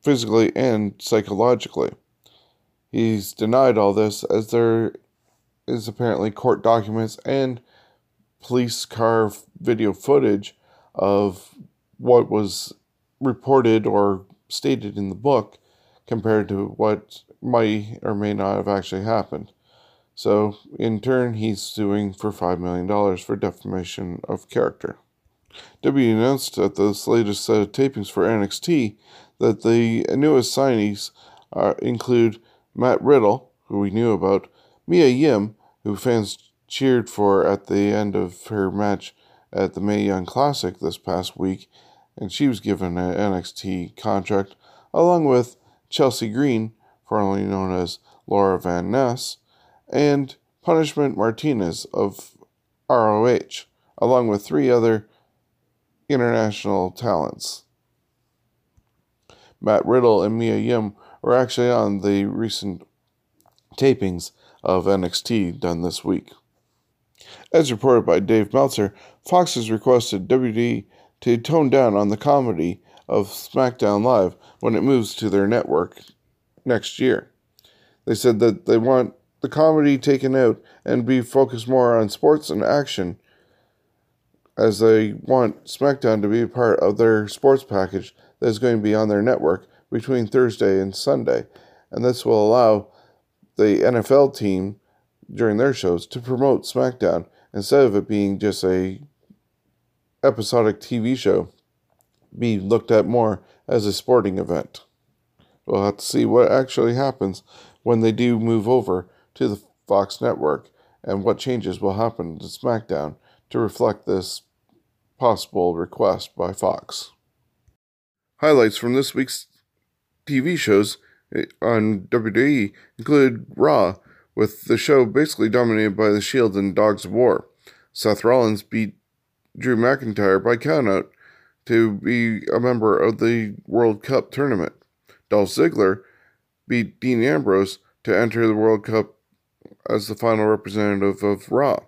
Speaker 1: physically and psychologically. He's denied all this as there is apparently court documents and police car video footage of what was reported or stated in the book compared to what might or may not have actually happened. So, in turn, he's suing for $5 million for defamation of character. W announced at this latest set of tapings for NXT that the newest signees uh, include Matt Riddle, who we knew about, Mia Yim, who fans cheered for at the end of her match at the Mae Young Classic this past week, and she was given an NXT contract, along with Chelsea Green, formerly known as Laura Van Ness, and Punishment Martinez of ROH, along with three other international talents. Matt Riddle and Mia Yim were actually on the recent tapings of NXT done this week. As reported by Dave Meltzer, Fox has requested WWE to tone down on the comedy of SmackDown Live when it moves to their network next year. They said that they want the comedy taken out and be focused more on sports and action as they want SmackDown to be part of their sports package that is going to be on their network between Thursday and Sunday. And this will allow the NFL team during their shows to promote SmackDown instead of it being just a episodic TV show be looked at more as a sporting event. We'll have to see what actually happens when they do move over to the Fox network and what changes will happen to SmackDown to reflect this possible request by Fox. Highlights from this week's TV shows eh, on WWE include Raw, with the show basically dominated by The Shield and Dogs of War. Seth Rollins beat Drew McIntyre by countout to be a member of the World Cup tournament. Dolph Ziggler beat Dean Ambrose to enter the World Cup as the final representative of Raw.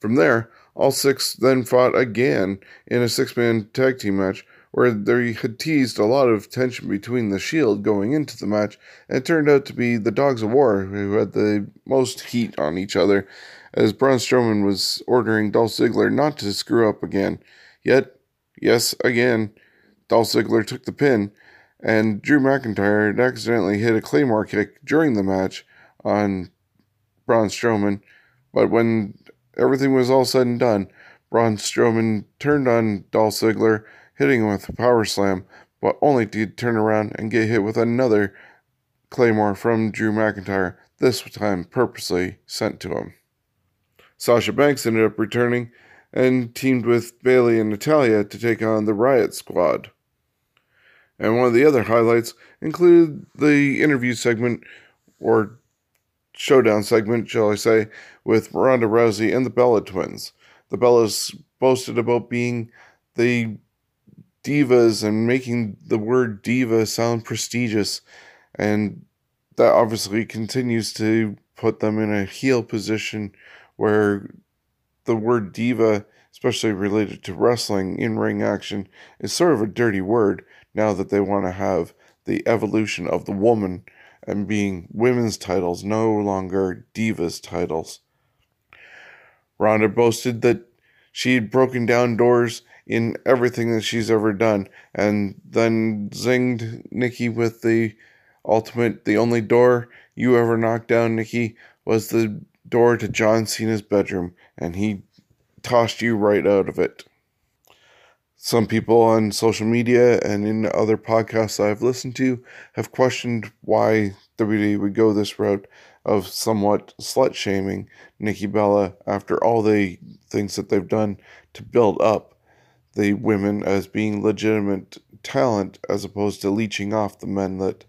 Speaker 1: From there, all six then fought again in a six man tag team match where they had teased a lot of tension between the Shield going into the match, and it turned out to be the Dogs of War who had the most heat on each other, as Braun Strowman was ordering Dolph Ziggler not to screw up again. Yet, yes, again, Dolph Ziggler took the pin, and Drew McIntyre accidentally hit a Claymore kick during the match on Braun Strowman, but when everything was all said and done, Braun Strowman turned on Dolph Ziggler hitting him with a power slam, but only to turn around and get hit with another claymore from Drew McIntyre, this time purposely sent to him. Sasha Banks ended up returning and teamed with Bayley and Natalya to take on the Riot Squad. And one of the other highlights included the interview segment, or showdown segment, shall I say, with Ronda Rousey and the Bella twins. The Bellas boasted about being the divas and making the word diva sound prestigious. And that obviously continues to put them in a heel position where the word diva, especially related to wrestling in ring action, is sort of a dirty word now that they want to have the evolution of the woman and being women's titles, no longer divas titles. Ronda boasted that she had broken down doors in everything that she's ever done, and then zinged Nikki with the ultimate, the only door you ever knocked down, Nikki, was the door to John Cena's bedroom, and he tossed you right out of it. Some people on social media and in other podcasts I've listened to have questioned why WWE would go this route of somewhat slut shaming Nikki Bella after all the things that they've done to build up the women as being legitimate talent as opposed to leeching off the men that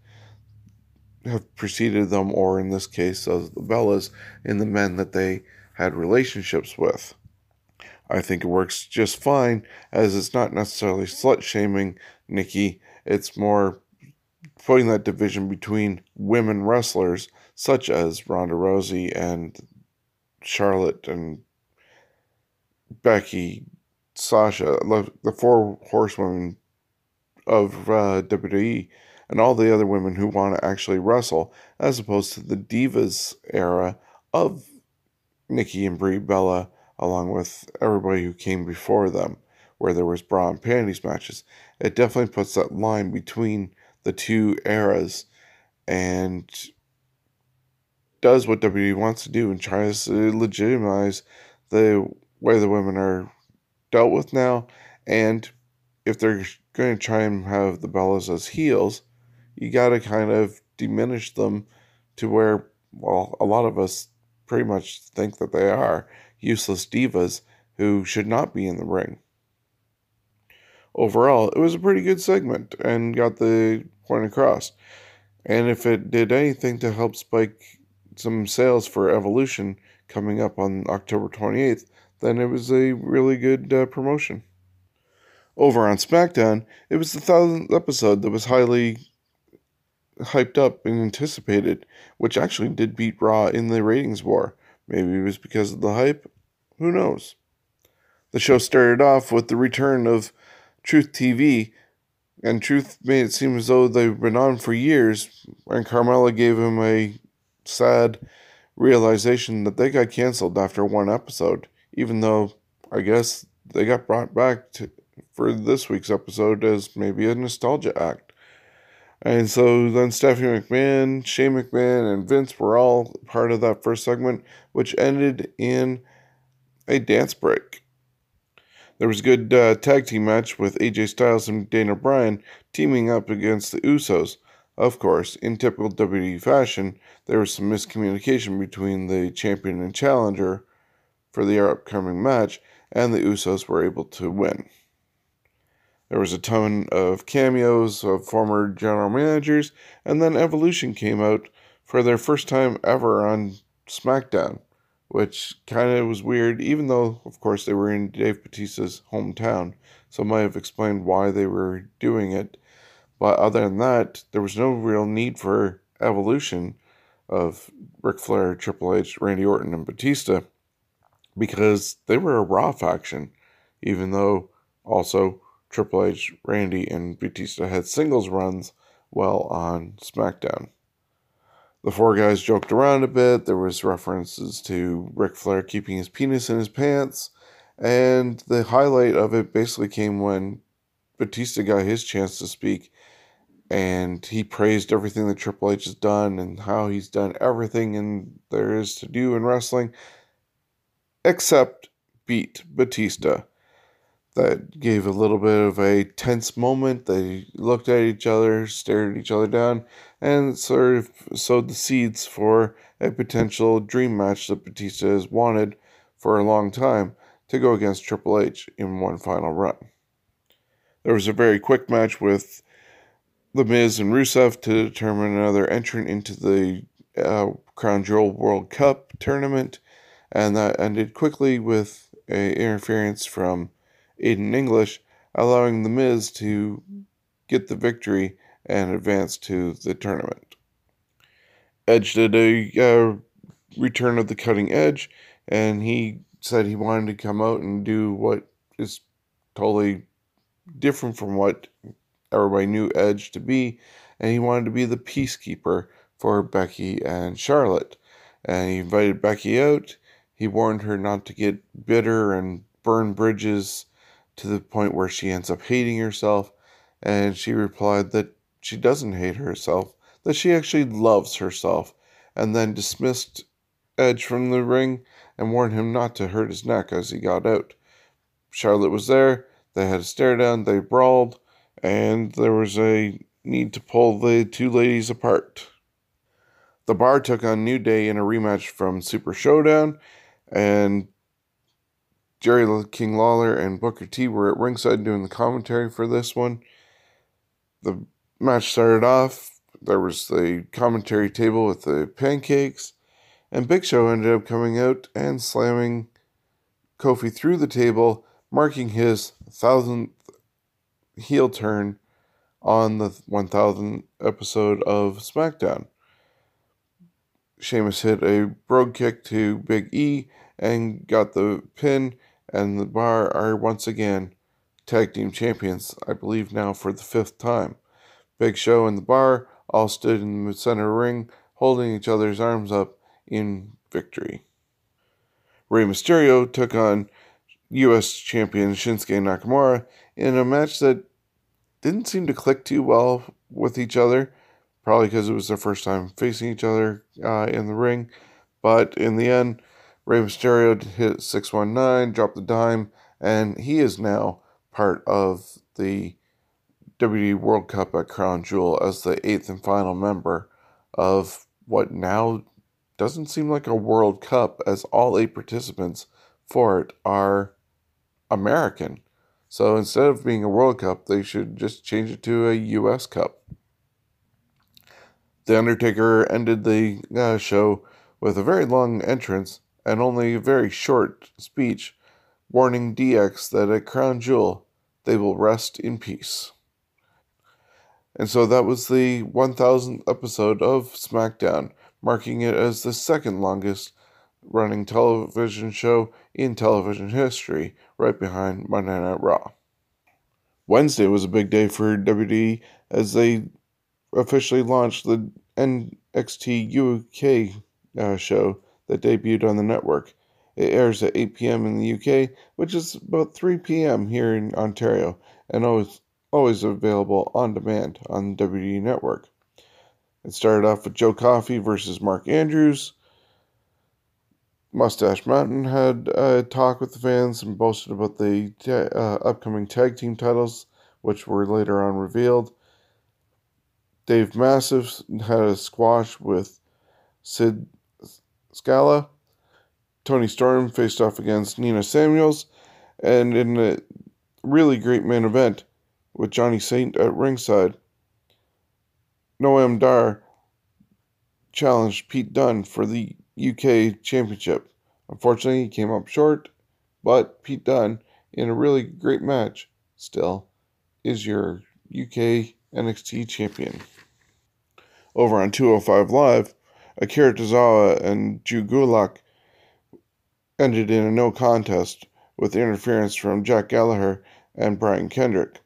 Speaker 1: have preceded them, or in this case, of the Bellas, in the men that they had relationships with. I think it works just fine, as it's not necessarily slut shaming Nikki, it's more putting that division between women wrestlers, such as Ronda Rousey and Charlotte and Becky, Sasha, the four horsewomen of uh, WWE, and all the other women who want to actually wrestle, as opposed to the Divas era of Nikki and Brie Bella, along with everybody who came before them, where there was bra and panties matches. It definitely puts that line between the two eras, and does what WWE wants to do and tries to legitimize the way the women are dealt with now. And if they're going to try and have the Bellas as heels, you got to kind of diminish them to where, well, a lot of us pretty much think that they are useless divas who should not be in the ring. Overall, it was a pretty good segment and got the point across. And if it did anything to help spike some sales for Evolution coming up on October 28th, then it was a really good uh, promotion. Over on SmackDown, it was the thousandth episode that was highly hyped up and anticipated, which actually did beat Raw in the ratings war. Maybe it was because of the hype. Who knows? The show started off with the return of Truth TV, and Truth made it seem as though they've been on for years, and Carmella gave him a sad realization that they got canceled after one episode, even though I guess they got brought back to, for this week's episode as maybe a nostalgia act. And so then Stephanie McMahon, Shane McMahon, and Vince were all part of that first segment, which ended in a dance break. There was a good uh, tag team match with AJ Styles and Daniel Bryan teaming up against the Usos. Of course, in typical WWE fashion, there was some miscommunication between the champion and challenger for the upcoming match, and the Usos were able to win. There was a ton of cameos of former general managers, and then Evolution came out for their first time ever on SmackDown, which kind of was weird, even though, of course, they were in Dave Batista's hometown, so might have explained why they were doing it. But other than that, there was no real need for Evolution of Ric Flair, Triple H, Randy Orton, and Batista because they were a Raw faction, even though also Triple H, Randy, and Batista had singles runs while on SmackDown. The four guys joked around a bit. There was references to Ric Flair keeping his penis in his pants, and the highlight of it basically came when Batista got his chance to speak, and he praised everything that Triple H has done and how he's done everything and there is to do in wrestling, except beat Batista that gave a little bit of a tense moment. They looked at each other, stared at each other down, and sort of sowed the seeds for a potential dream match that Batista has wanted for a long time to go against Triple H in one final run. There was a very quick match with The Miz and Rusev to determine another entrant into the uh, Crown Jewel World Cup tournament, and that ended quickly with a interference from Aiden English, allowing The Miz to get the victory and advance to the tournament. Edge did a uh, return of the cutting edge, and he said he wanted to come out and do what is totally different from what everybody knew Edge to be, and he wanted to be the peacekeeper for Becky and Charlotte. And he invited Becky out. He warned her not to get bitter and burn bridges to the point where she ends up hating herself. And she replied that she doesn't hate herself, that she actually loves herself, and then dismissed Edge from the ring and warned him not to hurt his neck as he got out. Charlotte was there. They had a stare down. They brawled, and there was a need to pull the two ladies apart. The Bar took on New Day in a rematch from Super Showdown, and Jerry King Lawler and Booker T were at ringside doing the commentary for this one. The match started off. There was the commentary table with the pancakes, and Big Show ended up coming out and slamming Kofi through the table, marking his thousandth heel turn on the 1000th episode of SmackDown. Sheamus hit a brogue kick to Big E and got the pin, and the Bar are once again tag team champions, I believe now for the fifth time. Big Show and the Bar all stood in the center ring, holding each other's arms up in victory. Rey Mysterio took on U.S. champion Shinsuke Nakamura in a match that didn't seem to click too well with each other. probably because it was their first time facing each other uh, in the ring. But in the end, Rey Mysterio hit 619, dropped the dime, and he is now part of the WWE World Cup at Crown Jewel as the eighth and final member of what now doesn't seem like a World Cup, as all eight participants for it are American. So instead of being a World Cup, they should just change it to a U.S. Cup. The Undertaker ended the uh, show with a very long entrance and only a very short speech warning DX that at Crown Jewel they will rest in peace. And so that was the 1000th episode of SmackDown, marking it as the second longest running television show in television history, right behind Monday Night Raw. Wednesday was a big day for WWE as they officially launched the NXT UK uh, show that debuted on the network. It airs at 8 p.m. in the UK, which is about 3 p.m. here in Ontario, and always always available on demand on the WWE Network. It started off with Joe Coffey versus Mark Andrews. Mustache Mountain had a talk with the fans and boasted about the ta- uh, upcoming tag team titles, which were later on revealed. Dave Mastiff had a squash with Sid Scala. Toni Storm faced off against Nina Samuels, and in a really great main event with Johnny Saint at ringside, Noam Dar challenged Pete Dunne for the UK Championship. Unfortunately, he came up short, but Pete Dunne, in a really great match, still is your UK NXT champion. Over on 205 Live, Akira Tozawa and Drew Gulak ended in a no contest with interference from Jack Gallagher and Brian Kendrick.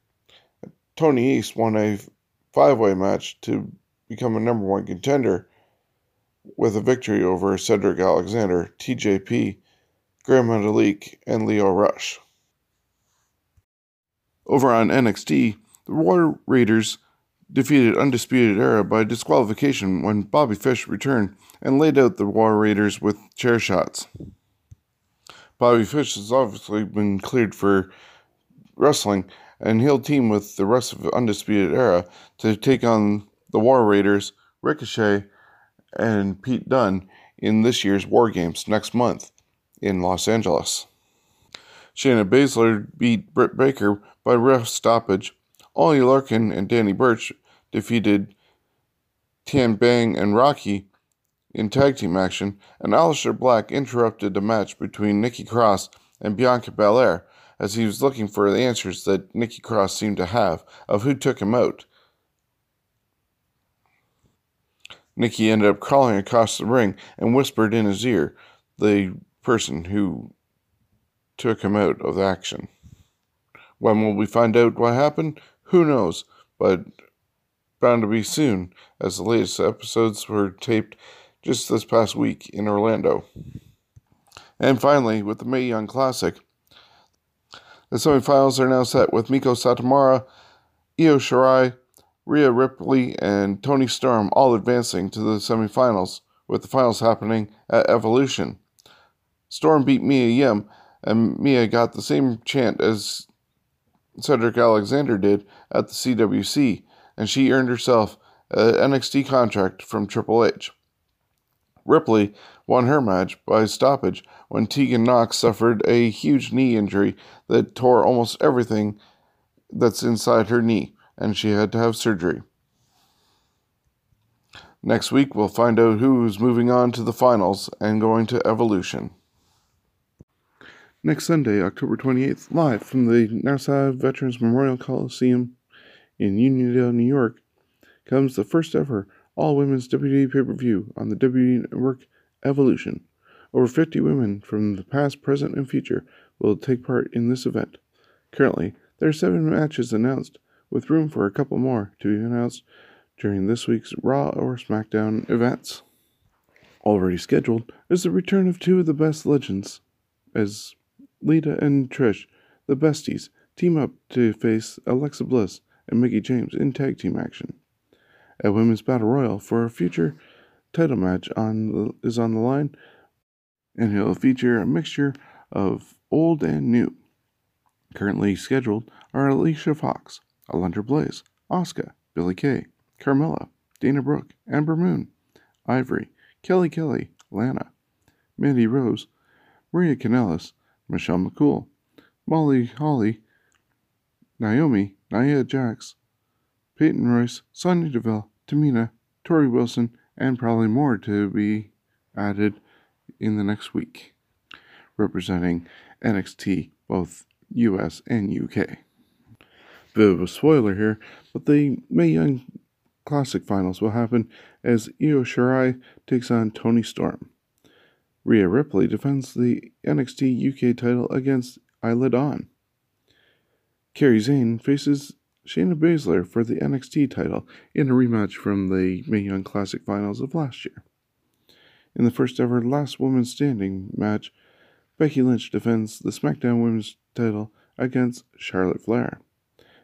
Speaker 1: Tony Nese won a five way match to become a number one contender with a victory over Cedric Alexander, TJP, Gran Metalik, and Lio Rush. Over on NXT, the War Raiders defeated Undisputed Era by disqualification when Bobby Fish returned and laid out the War Raiders with chair shots. Bobby Fish has obviously been cleared for wrestling, and he'll team with the rest of Undisputed Era to take on the War Raiders, Ricochet, and Pete Dunne in this year's War Games next month in Los Angeles. Shayna Baszler beat Britt Baker by ref stoppage. Oney Lorcan and Danny Burch defeated Tian Bing and Rocky in tag team action, and Aleister Black interrupted a match between Nikki Cross and Bianca Belair as he was looking for the answers that Nikki Cross seemed to have of who took him out. Nikki ended up crawling across the ring and whispered in his ear the person who took him out of action. When will we find out what happened? Who knows, but bound to be soon, as the latest episodes were taped just this past week in Orlando. And finally, with the Mae Young Classic, the semifinals are now set with Meiko Satomura, Io Shirai, Rhea Ripley, and Toni Storm all advancing to the semifinals, with the finals happening at Evolution. Storm beat Mia Yim, and Mia got the same chant as Cedric Alexander did at the CWC, and she earned herself an NXT contract from Triple H. Ripley won her match by stoppage when Tegan Knox suffered a huge knee injury that tore almost everything that's inside her knee, and she had to have surgery. Next week, we'll find out who's moving on to the finals and going to Evolution. Next Sunday, October 28th, live from the Nassau Veterans Memorial Coliseum in Uniondale, New York, comes the first ever all women's WWE pay per view on the WWE Network Evolution. Over 50 women from the past, present, and future will take part in this event. Currently, there are seven matches announced, with room for a couple more to be announced during this week's Raw or SmackDown events. Already scheduled is the return of two of the best legends, as Lita and Trish, the besties, team up to face Alexa Bliss and Mickie James in tag team action. A women's battle royal for a future title match on is on the line, and it'll feature a mixture of old and new. Currently scheduled are Alicia Fox, Alundra Blaze, Asuka, Billie Kay, Carmella, Dana Brooke, Ember Moon, Ivory, Kelly Kelly, Lana, Mandy Rose, Maria Kanellis, Michelle McCool, Molly Holly, Naomi, Nia Jax, Peyton Royce, Sonya Deville, Tamina, Torrie Wilson, and probably more to be added in the next week, representing NXT both US and UK. Bit of a spoiler here, but the Mae Young Classic finals will happen as Io Shirai takes on Toni Storm. Rhea Ripley defends the NXT UK title against Isla Dawn. Kairi Sane faces Shayna Baszler for the NXT title in a rematch from the Mae Young Classic finals of last year. In the first ever Last Woman Standing match, Becky Lynch defends the SmackDown Women's title against Charlotte Flair.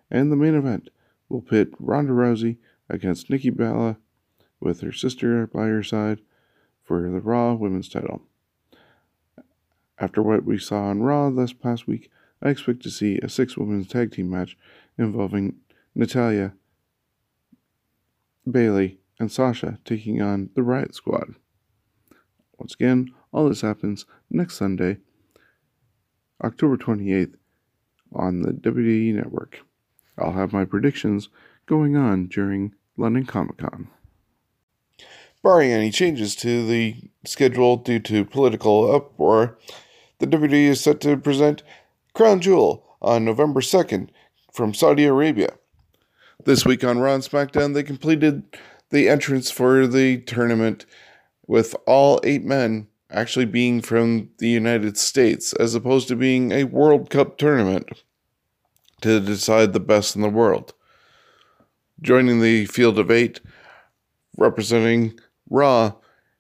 Speaker 1: And the main event will pit Ronda Rousey against Nikki Bella with her sister by her side for the Raw Women's title. After what we saw on Raw this past week, I expect to see a six women's tag team match involving Natalya, Bayley, and Sasha taking on the Riot Squad. Once again, all this happens next Sunday, October 28th, on the WWE Network. I'll have my predictions going on during London Comic Con. Barring any changes to the schedule due to political uproar, the WWE is set to present Crown Jewel on November 2nd from Saudi Arabia. This week on Raw and SmackDown, they completed the entrance for the tournament with all eight men actually being from the United States, as opposed to being a World Cup tournament to decide the best in the world. Joining the field of eight, representing Raw,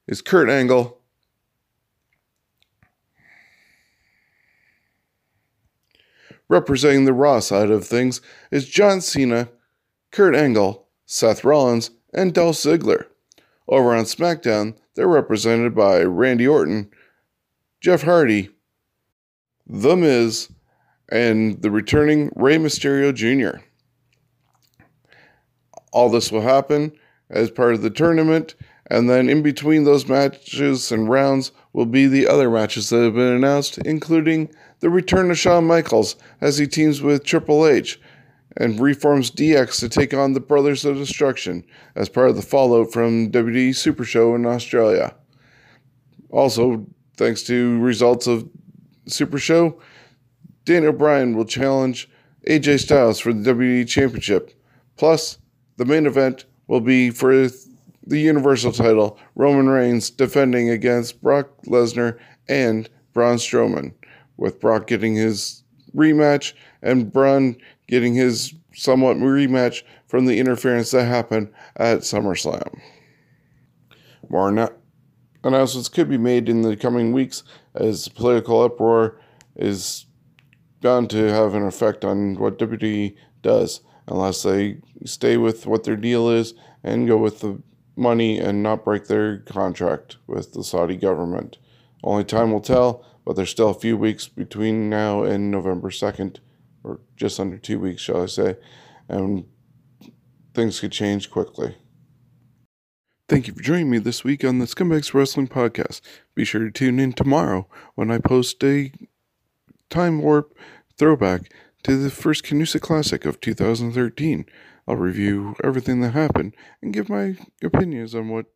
Speaker 1: is Kurt Angle. Representing the Raw side of things is John Cena, Kurt Angle, Seth Rollins, and Dolph Ziggler. Over on SmackDown, they're represented by Randy Orton, Jeff Hardy, The Miz, and the returning Rey Mysterio Jr. All this will happen as part of the tournament, and then in between those matches and rounds will be the other matches that have been announced, including the return of Shawn Michaels as he teams with Triple H and reforms DX to take on the Brothers of Destruction as part of the fallout from WWE Super Show in Australia. Also, thanks to results of Super Show, Daniel Bryan will challenge AJ Styles for the WWE Championship. Plus, the main event will be for the Universal title, Roman Reigns defending against Brock Lesnar and Braun Strowman, with Brock getting his rematch and Braun getting his somewhat rematch from the interference that happened at SummerSlam. More na- announcements could be made in the coming weeks as political uproar is bound to have an effect on what WWE does unless they stay with what their deal is and go with the money and not break their contract with the Saudi government. Only time will tell, but there's still a few weeks between now and November 2nd or just under two weeks, shall I say, and things could change quickly. Thank you for joining me this week on the Scumbags Wrestling Podcast. Be sure to tune in tomorrow when I post a time warp throwback to the first CANUSA Classic of 2013. I'll review everything that happened and give my opinions on what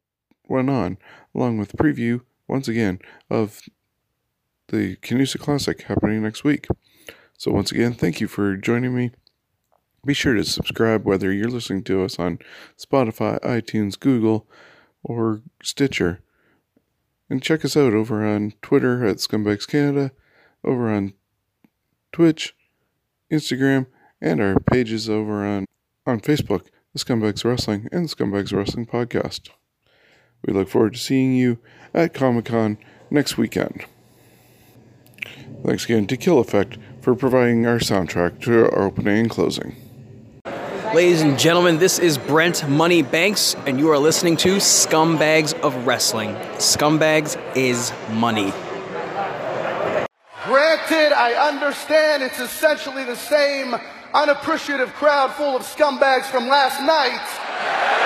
Speaker 1: went on, along with preview, once again, of the CANUSA Classic happening next week. So, once again, thank you for joining me. Be sure to subscribe whether you're listening to us on Spotify, iTunes, Google, or Stitcher. And check us out over on Twitter at Scumbags Canada, over on Twitch, Instagram, and our pages over on, on Facebook, the Scumbags Wrestling and the Scumbags Wrestling Podcast. We look forward to seeing you at Comic Con next weekend. Thanks again to Kill Effect for providing our soundtrack to our opening and closing.
Speaker 2: Ladies and gentlemen, this is Brent Money Banks, and you are listening to Scumbags of Wrestling. Scumbags is money.
Speaker 5: Granted, I understand it's essentially the same unappreciative crowd full of scumbags from last night.